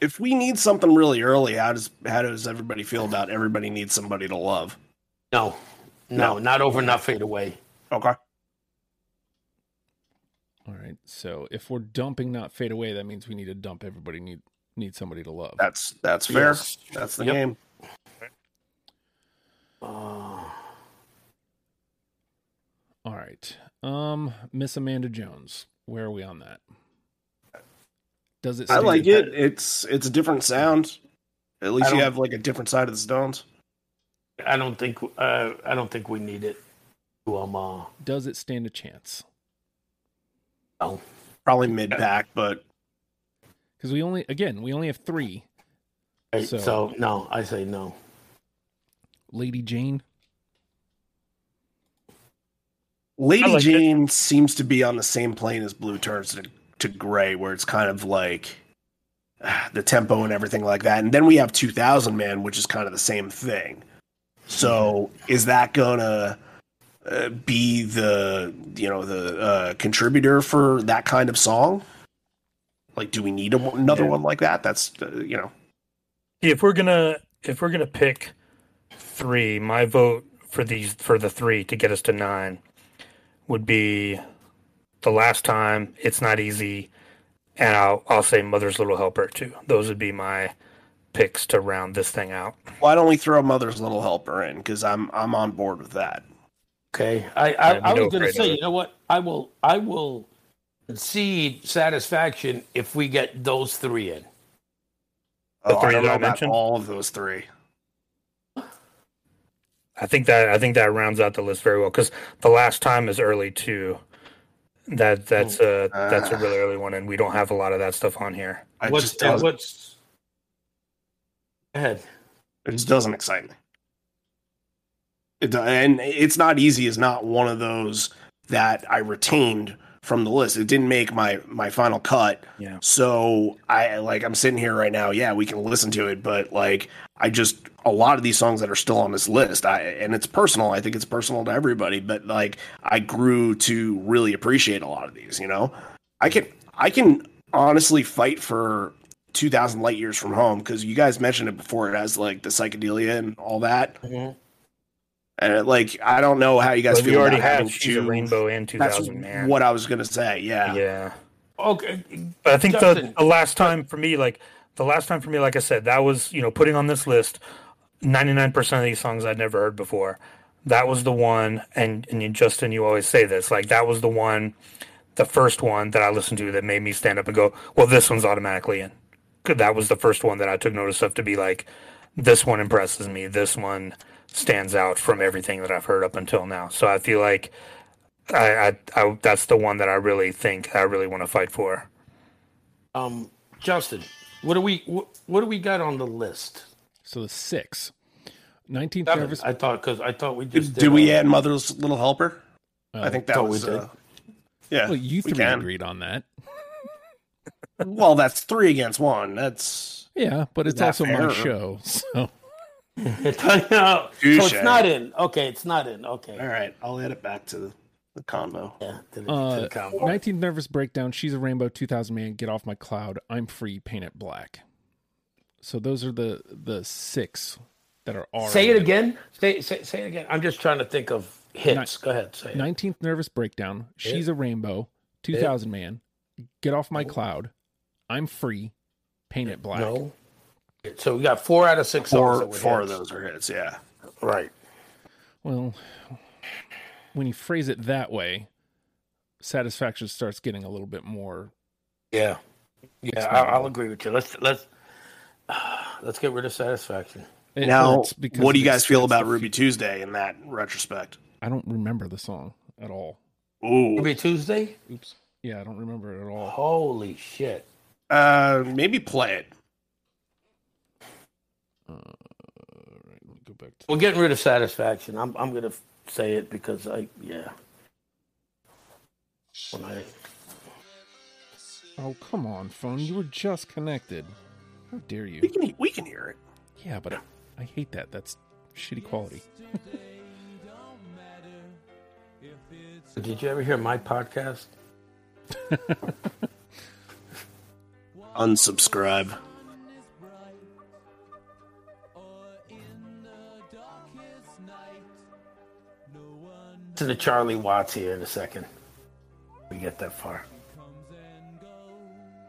If we need something really early, how does how does everybody feel about everybody needs somebody to love? No, no, not over, not fade away. Okay. All right. So if we're dumping not fade away, that means we need to dump everybody need need somebody to love. That's that's fair. Yes. That's the Yep. game. Uh, All right. Um, Miss Amanda Jones. Where are we on that? Does it? I like it. It's it's a different sound. At least you have like a different side of the Stones. I don't think uh, I don't think we need it. Um, uh, Does it stand a chance? no. Probably mid pack, but Because we only, again, we only have three. Right, So- so no, I say no. Lady Jane. Lady like it. Jane seems to be on the same plane as Blue Turns to, to Gray, where it's kind of like ah, [SIGHS] the tempo and everything like that. And then we have 2000 Man, which is kind of the same thing. So is that gonna uh, be the you know the uh, contributor for that kind of song? Like, do we need a, another one like that? That's uh, you know. If we're gonna if we're gonna pick three, my vote for these for the three to get us to nine would be the last time. It's not easy, and I'll I'll say Mother's Little Helper too. Those would be my picks to round this thing out. Why don't we throw Mother's Little Helper in? Because I'm I'm on board with that. Okay, I I, I was know going to say, you know what? I will I will concede satisfaction if we get those three in. Oh, I three don't that know I mentioned? all of those three. I think that I think that rounds out the list very well because the last time is early too. That that's a that's a really early one, and we don't have a lot of that stuff on here. I what's just uh, doesn't, what's ahead? it just doesn't excite me. It, do- and it's not easy is not one of those that I retained from the list. It didn't make my my final cut. Yeah. So I like I'm sitting here right now. Yeah, we can listen to it, but like I just a lot of these songs that are still on this list. I and it's personal. I think it's personal to everybody, but like I grew to really appreciate a lot of these. You know, I can I can honestly fight for 2,000 light years from home because you guys mentioned it before. It has like the psychedelia and all that. Mhm. And it, like I don't know how you guys But feel. we already about having have She's a Rainbow and Two That's Man. what I was gonna say. Yeah. yeah. Okay, But I think the, the last time for me, like the last time for me, like I said, that was you know putting on this list. Ninety nine percent of these songs I'd never heard before. That was the one, and and you, Justin, you always say this, like that was the one, the first one that I listened to that made me stand up and go, well, this one's automatically in. That was the first one that I took notice of to be like, this one impresses me. This one stands out from everything that I've heard up until now. So I feel like I, I, I that's the one that I really think I really want to fight for. um, Justin, what do we what, what do we got on the list? So the six. 19th Seven, nervous. I thought because I thought we Did, just did we uh, add Mother's Little Helper? Oh, I think that thought we did. Uh, yeah. Well, you three can. agreed on that. [LAUGHS] Well, that's three against one. That's Yeah, but it's that also my show. [LAUGHS] So [LAUGHS] no, so it's not in. Okay, it's not in. Okay. all right. I'll add it back to the, the convo. Yeah. To the, to uh, the combo. 19th nervous breakdown. She's a rainbow. 2000 man. Get off my cloud. I'm free. Paint it black. So those are the the six that are already Say it again. Say, say say it again. I'm just trying to think of hits. Go ahead. Say it. 19th nervous breakdown. She's a rainbow. 2000 man. Get off my cloud. I'm free. Paint it black. No. So we got four out of six songs. Four, that four of those are hits. Yeah. Right. Well, when you phrase it that way, satisfaction starts getting a little bit more. Yeah. Yeah. I'll, I'll agree with you. Let's let's [SIGHS] let's get rid of satisfaction. It now, what do you guys feel about Ruby Tuesday in that retrospect? I don't remember the song at all. Ooh. Maybe Tuesday. Oops. Yeah, I don't remember it at all. Holy shit. Uh, maybe play it. All right, let me go back to. We're getting rid of satisfaction. I'm I'm gonna say it because I yeah. When I Oh, come on, phone. You were just connected. How dare you? We you? can we can hear it. Yeah, but I, I hate that. That's shitty quality. [LAUGHS] did you ever hear my podcast? [LAUGHS] Unsubscribe. To the Charlie Watts here in a second. We get that far.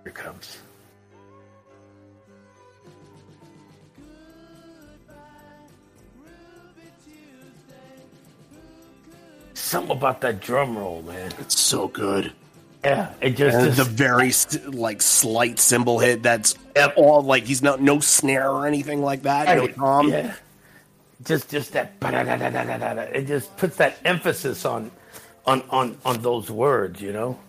Here comes. Something about that drum roll, man. It's so good. Yeah, it just, the very like slight cymbal hit. That's at all. Like he's not no snare or anything like that. No tom. Yeah. Just just that it just puts that emphasis on on on on those words, you know.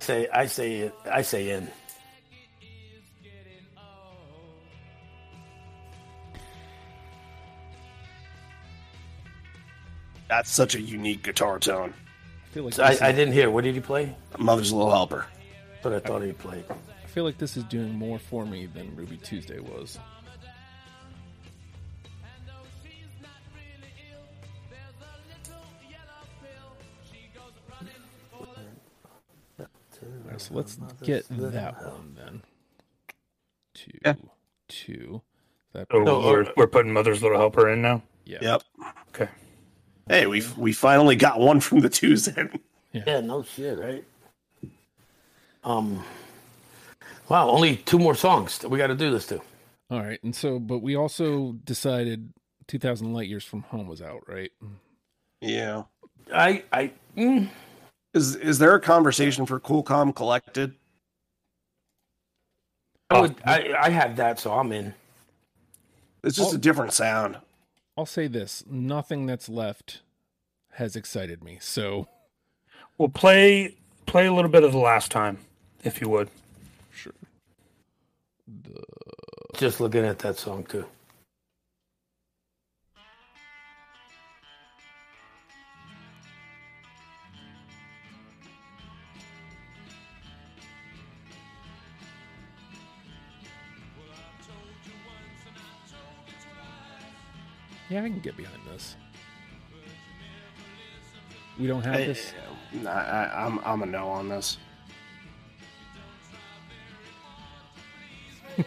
Say I say it I say in. That's such a unique guitar tone. I feel like I, this I didn't hear. What did he play? Mother's Little Helper. But I thought he played. I feel like this is doing more for me than Ruby Tuesday was. So let's get that one then. Two, Yeah. two. That So No, we're, uh, we're putting Mother's Little Helper in now. yeah. Yep. Okay. Hey, we we finally got one from the twos in. Yeah, no shit, right? Um, wow, only two more songs that we got to do this to. All right, and so, but we also decided 2,000 Light Years from Home was out, right? Yeah. I, I, mm, Is is there a conversation for Cool Calm Collected? I would, I, I have that, so I'm in. It's just Oh. a different sound. I'll say this nothing that's left has excited me. So, We'll play play a little bit of the last time, if you would. sure. The, Just looking at that song too. Yeah, I can get behind this. We don't have I, this. I, I, I'm I'm a no on this. [LAUGHS]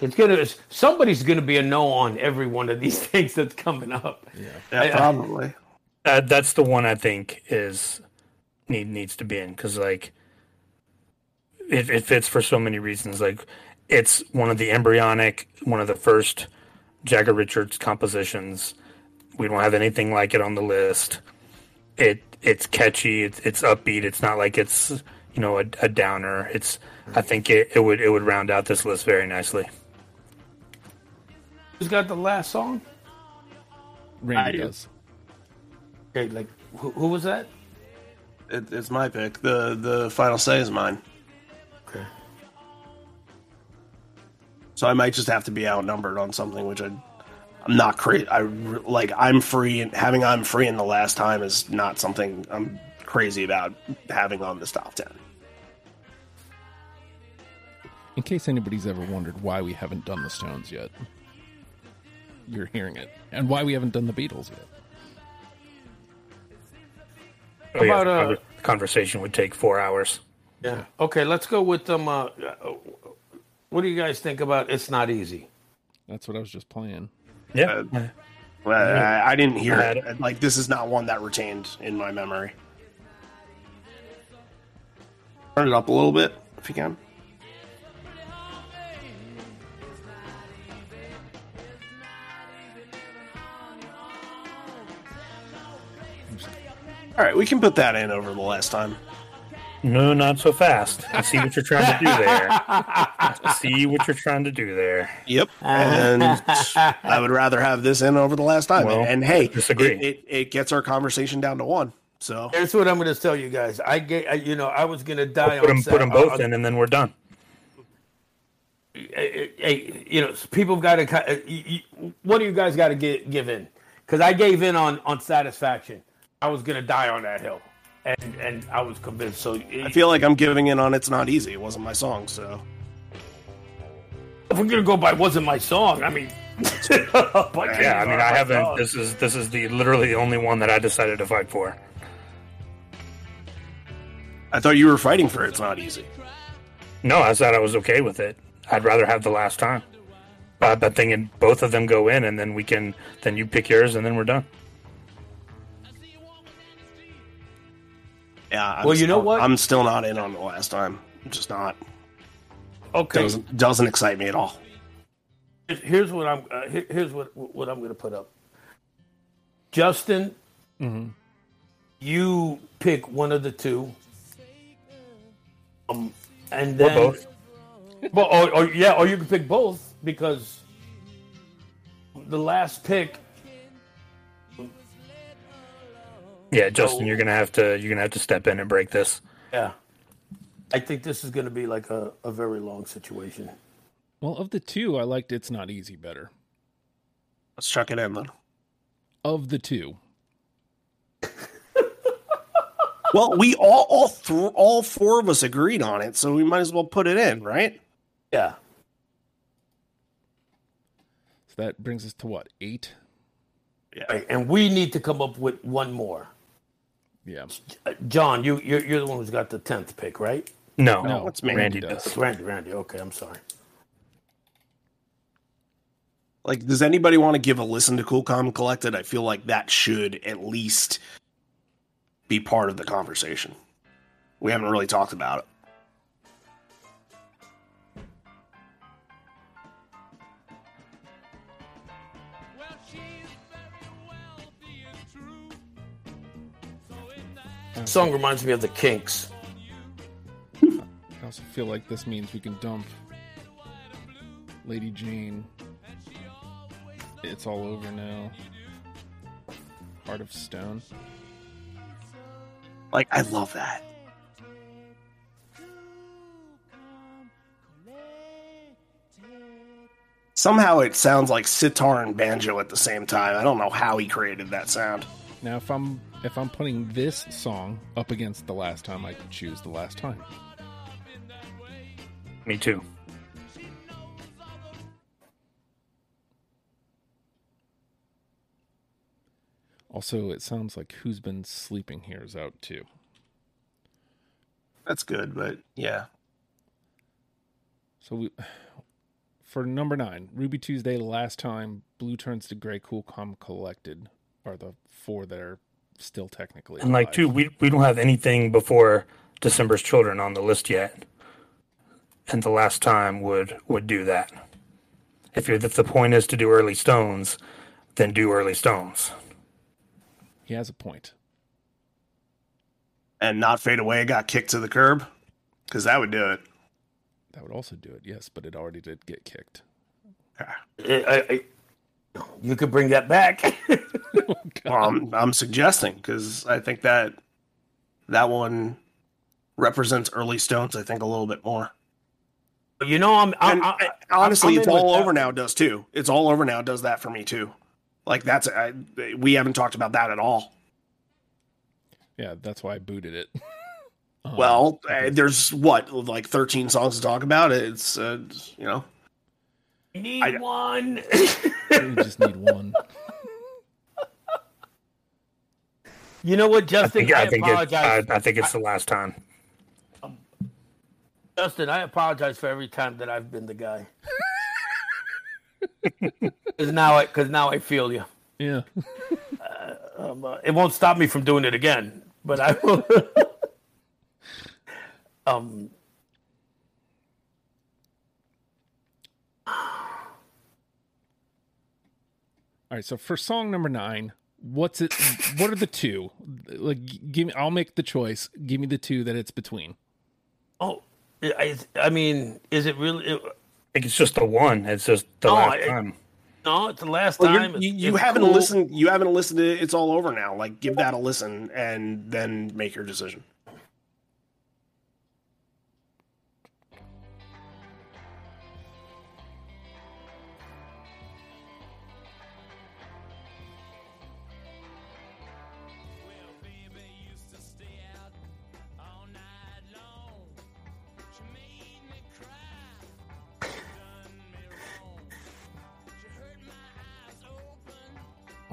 It's gonna, somebody's gonna be a no on every one of these [LAUGHS] things that's coming up. Yeah. Yeah, I- I- probably. Uh, that's the one I think is need needs to be in because like it, it fits for so many reasons. Like it's one of the embryonic, one of the first Jagger Richards compositions. We don't have anything like it on the list. It it's catchy. It's it's upbeat. It's not like it's you know a, a downer. It's I think it, it would it would round out this list very nicely. Who's got the last song? Randy I do. does. Okay, like who, who was that? It, it's my pick. The the final say is mine. Okay. So I might just have to be outnumbered on something, which I I'm not crazy. I like I'm free and having I'm free in the last time is not something I'm crazy about having on this top ten. In case anybody's ever wondered why we haven't done the Stones yet, you're hearing it, and why we haven't done the Beatles yet. Oh, yeah, about, uh, conversation would take four hours. Yeah. Okay, let's go with them. Uh, uh, what do you guys think about "It's Not Easy"? That's what I was just playing. Yeah. Uh, Well, I, I didn't hear I it. Like this is not one that retained in my memory. Turn it up a little bit if you can. All right, we can put that in over the last time. No, not so fast. I see what you're trying to do there. I see what you're trying to do there. Yep. And I would rather have this in over the last time. Well, and hey, disagree. It, it, it gets our conversation down to one. So Here's what I'm going to tell you guys. I get, I- you know, I was going to die Put on them, Sa- put them both on- in, and then we're done. Hey, hey, you know, people got to. What do you guys got to give give in? Because I gave in on on satisfaction. I was going to die on that hill, and and I was convinced. So I feel like I'm giving in on It's Not Easy. It wasn't my song, so. if we're going to go by wasn't my song, I mean. [LAUGHS] but Yeah, I mean, I haven't. song. This is this is the literally the only one that I decided to fight for. I thought you were fighting for It's Not Easy. No, I said I was okay with it. I'd rather have the last time. But I'm thinking both of them go in, and then we can. Then you pick yours, and then we're done. Yeah. I'm Well, you know still- what? I'm still not in on the last time. I'm just not. okay. Doesn't, doesn't excite me at all. Here's what I'm. Uh, here- here's what what I'm going to put up. Justin, mm-hmm. you pick one of the two. Um, and Or then both. Well, or, or yeah, or you can pick both because the last pick. Yeah, Justin, you're gonna have to. You're gonna have to step in and break this. Yeah, I think this is going to be like a, a very long situation. Well, of the two, I liked It's Not Easy better. Let's chuck it in then. Of the two. [LAUGHS] Well, we all all th- all four of us agreed on it, so we might as well put it in, right? Yeah, So that brings us to what? Eight? Yeah. right. and we need to come up with one more. Yeah. Uh, John, you you're, you're the one who's got the tenth pick, right? No, No, it's me. Randy does. does. It's Randy. Randy. Okay, I'm sorry. Like, does anybody want to give a listen to Cool Calm Collected? I feel like that should at least be part of the conversation. We haven't really talked about it. Song reminds me of the Kinks. I also feel like this means we can dump Lady Jane. It's all over now. Heart of Stone. Like, I love that. Somehow it sounds like sitar and banjo at the same time. I don't know how he created that sound. Now, if I'm if I'm putting this song up against the last time, I could choose the last time. Me too. Also, it sounds like Who's Been Sleeping Here is out too. That's good, but yeah. So we, for number nine, Ruby Tuesday, last time, Blue Turns to Gray, Cool Calm Collected are the four that are still technically. And like, alive. too, we we don't have anything before December's Children on the list yet. And the last time would would do that. If you're if the point is to do early stones, then do early stones. he has a point. And not fade away got kicked to the curb because that would do it. That would also do it, yes, but it already did get kicked. I, I, I- you could bring that back. [LAUGHS] Well, I'm, I'm suggesting because I think that that one represents early stones. I think a little bit more. you know, I'm, I'm, And I, I- honestly, I'm it's in with all that. over now. Does too. It's all over now. Does that for me too? Like that's I, we haven't talked about that at all. Yeah, that's why I booted it. [LAUGHS] Um, well, uh, there's what like 13 songs to talk about. It's uh, you know need I- one. [LAUGHS] we just need one. you know what, I Justin? think I, I think it, apologize. I, I think it's the last time. Justin, I apologize for every time that I've been the guy. [LAUGHS] Because now, I, cause now I feel you. Yeah. Um, uh, it won't stop me from doing it again, but I will. [LAUGHS] um, All right, so for song number nine, what's it? What are the two? Like, give me. I'll make the choice. Give me the two that it's between. oh, I, I mean, is it really? It, it's just the one. It's just the No, last I- time. no, it's the last well, time. you're- you, It's- you it's haven't cool. listened. You haven't listened to it's all over now. Like give that a listen and then make your decision.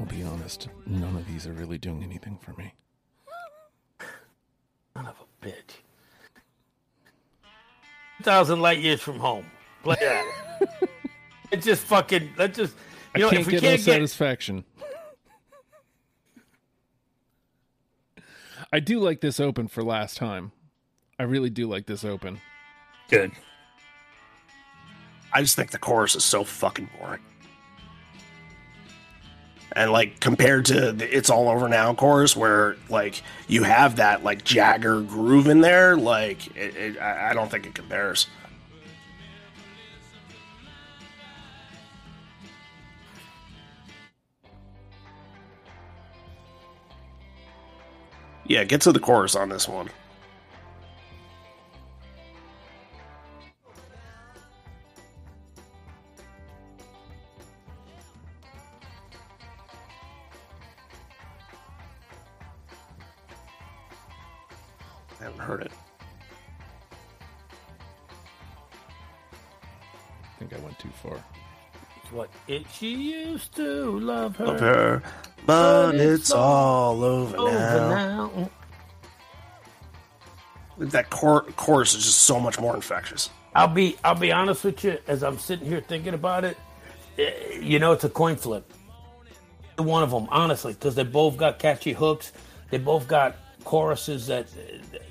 I'll be honest. None of these are really doing anything for me. Son of a bitch. 2,000 light years from home. Play that. [LAUGHS] it's just fucking, let's just, you know, I can't if we get can't get, satisfaction. I do like this open for last time. I really do like this open. Good. I just think the chorus is so fucking boring. And like compared to the "It's All Over Now" chorus, where like you have that like Jagger groove in there, like it, it, I don't think it compares. Yeah, get to the chorus on this one. She used to love her. Of her, but it's all over Over now. now. that cor- chorus is just so much more infectious. I'll be I'll be honest with you. As I'm sitting here thinking about it, eh, you know, it's a coin flip. One of them, honestly, because they both got catchy hooks. They both got choruses that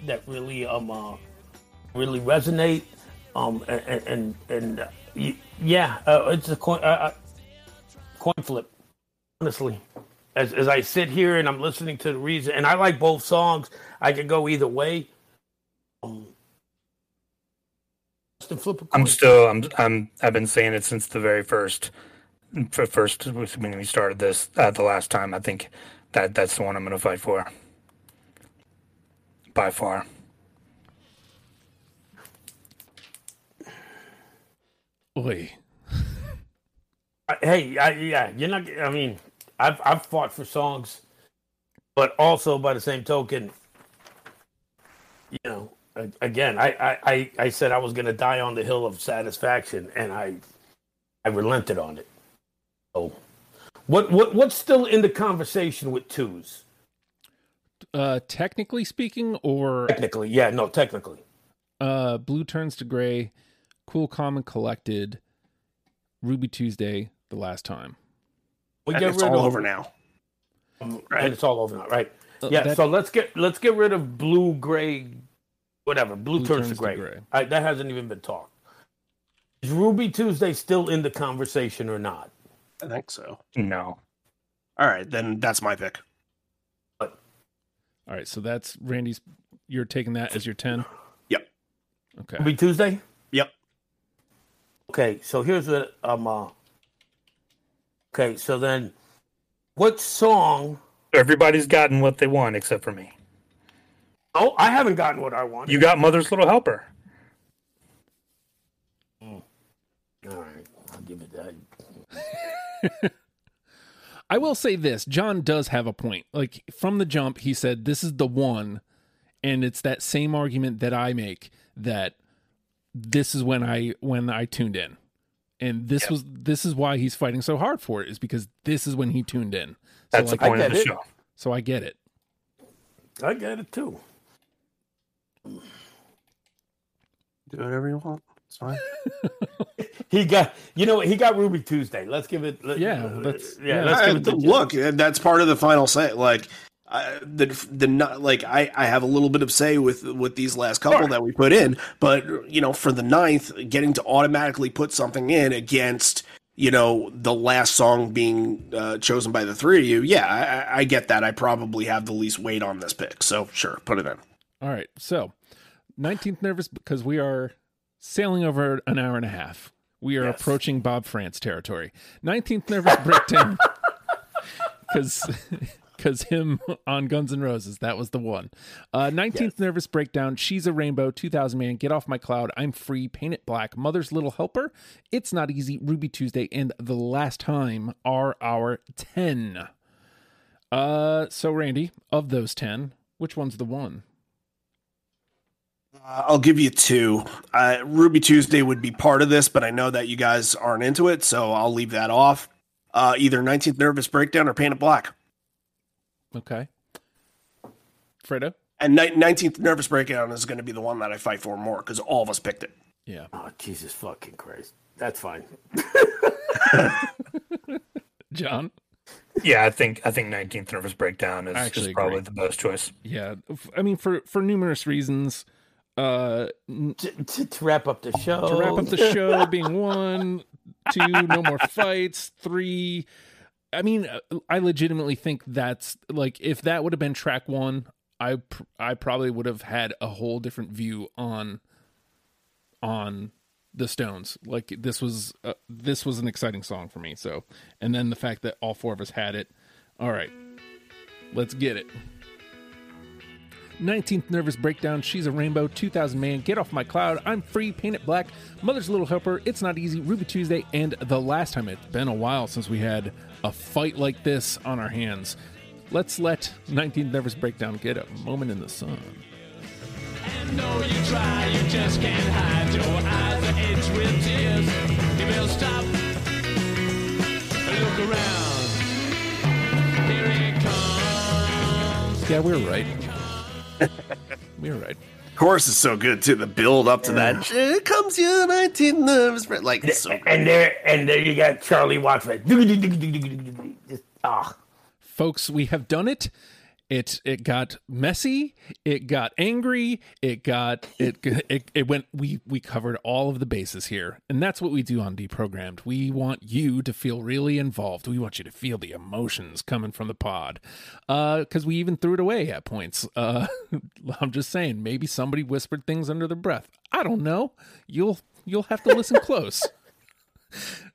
that really um uh, really resonate. Um and and, and uh, yeah, uh, it's a coin uh, uh, coin flip. Honestly, as as I sit here and I'm listening to the reason, and I like both songs. I could go either way. Um, just flip a coin. I'm still I'm I'm I've been saying it since the very first for first when we started this uh, the last time. I think that that's the one I'm going to fight for by far. Oi. Hey, I, yeah, you're not. I mean, I've I've fought for songs, but also by the same token, you know, again, I I I, I said I was going to die on the hill of satisfaction, and I I relented on it. So, what what what's still in the conversation with twos? Uh, technically speaking, or Technically, yeah, no, technically, uh, blue turns to gray, cool, calm, and collected. Ruby Tuesday, the last time. we And get it's rid all of over now. right? And it's all over now, right? Uh, yeah. that- so let's get let's get rid of blue, gray, whatever. Blue, Blue turns, turns to to gray. gray. All right, that hasn't even been talked. Is Ruby Tuesday still in the conversation or not? I think so. No, All right, then that's my pick. All right, so that's Randy's. You're taking that as your ten. Yep. Okay. Ruby Tuesday. Yep. Okay, so here's what um. Uh, okay, so then, what song? everybody's gotten what they want except for me. Oh, I haven't gotten what I want. You got Mother's Little Helper. Hmm. All right, I'll give it that. [LAUGHS] I will say this: John does have a point. Like from the jump, he said this is the one, and it's that same argument that I make that this is when I when I tuned in, and this was this is why he's fighting so hard for it is because this is when he tuned in. So That's like, the point of the it. show. so I get it. I get it too. Do whatever you want. It's fine. [LAUGHS] He got, you know, what? he got Ruby Tuesday. Let's give it. let- Yeah, that's- yeah. yeah. Let's I- give it. to look, uh, that's part of the final say. Like I, the the not like I I have a little bit of say with with these last couple that we put in, but you know for the ninth, getting to automatically put something in against you know the last song being uh, chosen by the three of you, yeah, I, I- get that. I probably have the least weight on this pick, so sure, put it in. All right, so 19th nervous because we are sailing over an hour and a half. We are Yes. approaching Bob France territory. 19th nervous breakdown [LAUGHS] [LAUGHS] because [LAUGHS] because him [LAUGHS] on Guns N' Roses that was the one. Uh, 19th nervous breakdown. She's a rainbow. 2000 man. Get off my cloud. I'm free. Paint it black. Mother's little helper. It's not easy. Ruby Tuesday and the last time are our 10. Uh, so Randy, of those 10, which one's the one? Uh, I'll give you two. Uh, Ruby Tuesday would be part of this, but I know that you guys aren't into it, so I'll leave that off. Uh, either 19th Nervous Breakdown or Paint It Black. Okay. Fredo? And ni- 19th Nervous Breakdown is going to be the one that I fight for more because all of us picked it. Yeah. Oh Jesus fucking Christ! That's fine. [LAUGHS] John? Yeah, I think I think 19th Nervous Breakdown is, I actually is probably agree. the best choice. Yeah. I mean, for, for numerous reasons. Uh, To, to, to wrap up the show. to wrap up the show [LAUGHS] being one, two, no more fights, three. I mean, uh, I legitimately think that's like if that would have been track one, I pr- I probably would have had a whole different view on on the Stones. Like this was uh, this was an exciting song for me. So, and then the fact that all four of us had it. All right, let's get it. 19th Nervous Breakdown, She's a Rainbow, 2000 Man, Get Off My Cloud, I'm Free, Paint It Black, Mother's Little Helper, It's Not Easy, Ruby Tuesday, and the last time it's been a while since we had a fight like this on our hands. Let's let 19th Nervous Breakdown get a moment in the sun. know you try, you just can't hide your eyes are edged with tears. You will stop, look around. Here it comes. Yeah, we're right. [LAUGHS] we were right. chorus is so good too. The build up to that. Here comes your 19 nervous friend. Like it's so great. and there and there you got Charlie Watts like just ah. folks we have done it it it got messy it got angry it got it it, it went we we covered all of the bases here. And that's what we do on deprogrammed. We want you to feel really involved. We want you to feel the emotions coming from the pod. Uh because we even threw it away at points. Uh [LAUGHS] i'm just saying maybe somebody whispered things under their breath. I don't know. You'll you'll have to listen close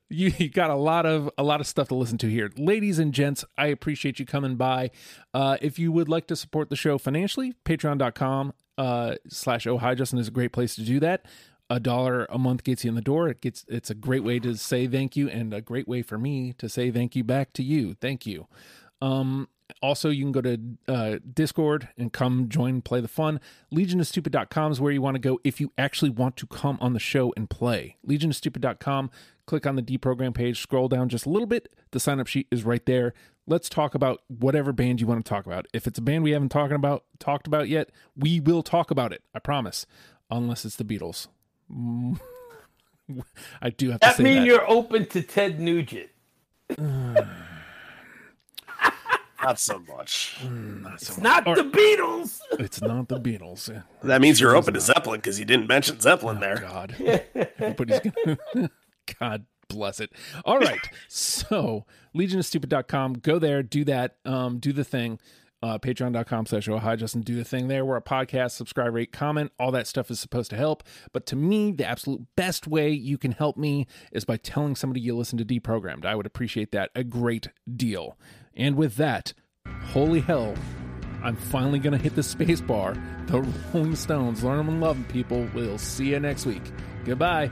you, you got a lot of a lot of stuff to listen to here. Ladies and gents i appreciate you coming by. Uh, if you would like to support the show financially patreon.com uh, slash oh hi justin is a great place to do that. A dollar a month gets you in the door. It gets it's a great way to say thank you and a great way for me to say thank you back to you. Thank you. Um, also, you can go to uh, Discord and come join, play the fun. LegionofStupid.com is where you want to go if you actually want to come on the show and play. LegionofStupid.com, click on the deprogram page, scroll down just a little bit. The sign up sheet is right there. Let's talk about whatever band you want to talk about. If it's a band we haven't talking about talked about yet, we will talk about it. I promise. Unless it's the Beatles. [LAUGHS] I do have to That say mean that. you're open to Ted Nugent. [SIGHS] [LAUGHS] Not so much. It's not the Beatles. It's not the Beatles. Yeah. That means you're open to Zeppelin because you didn't mention Zeppelin there. God. [LAUGHS] Everybody's gonna [LAUGHS] God bless it. All right. So legionofstupid.com. Go there, do that, um, do the thing. Uh, patreon.com slash oh hi Justin, do the thing there. We're a podcast, subscribe, rate, comment. All that stuff is supposed to help. But to me, the absolute best way you can help me is by telling somebody you listen to Deprogrammed. I would appreciate that a great deal. And with that, holy hell, I'm finally going to hit the space bar. The Rolling Stones, learn them and love them, people. We'll see you next week. Goodbye.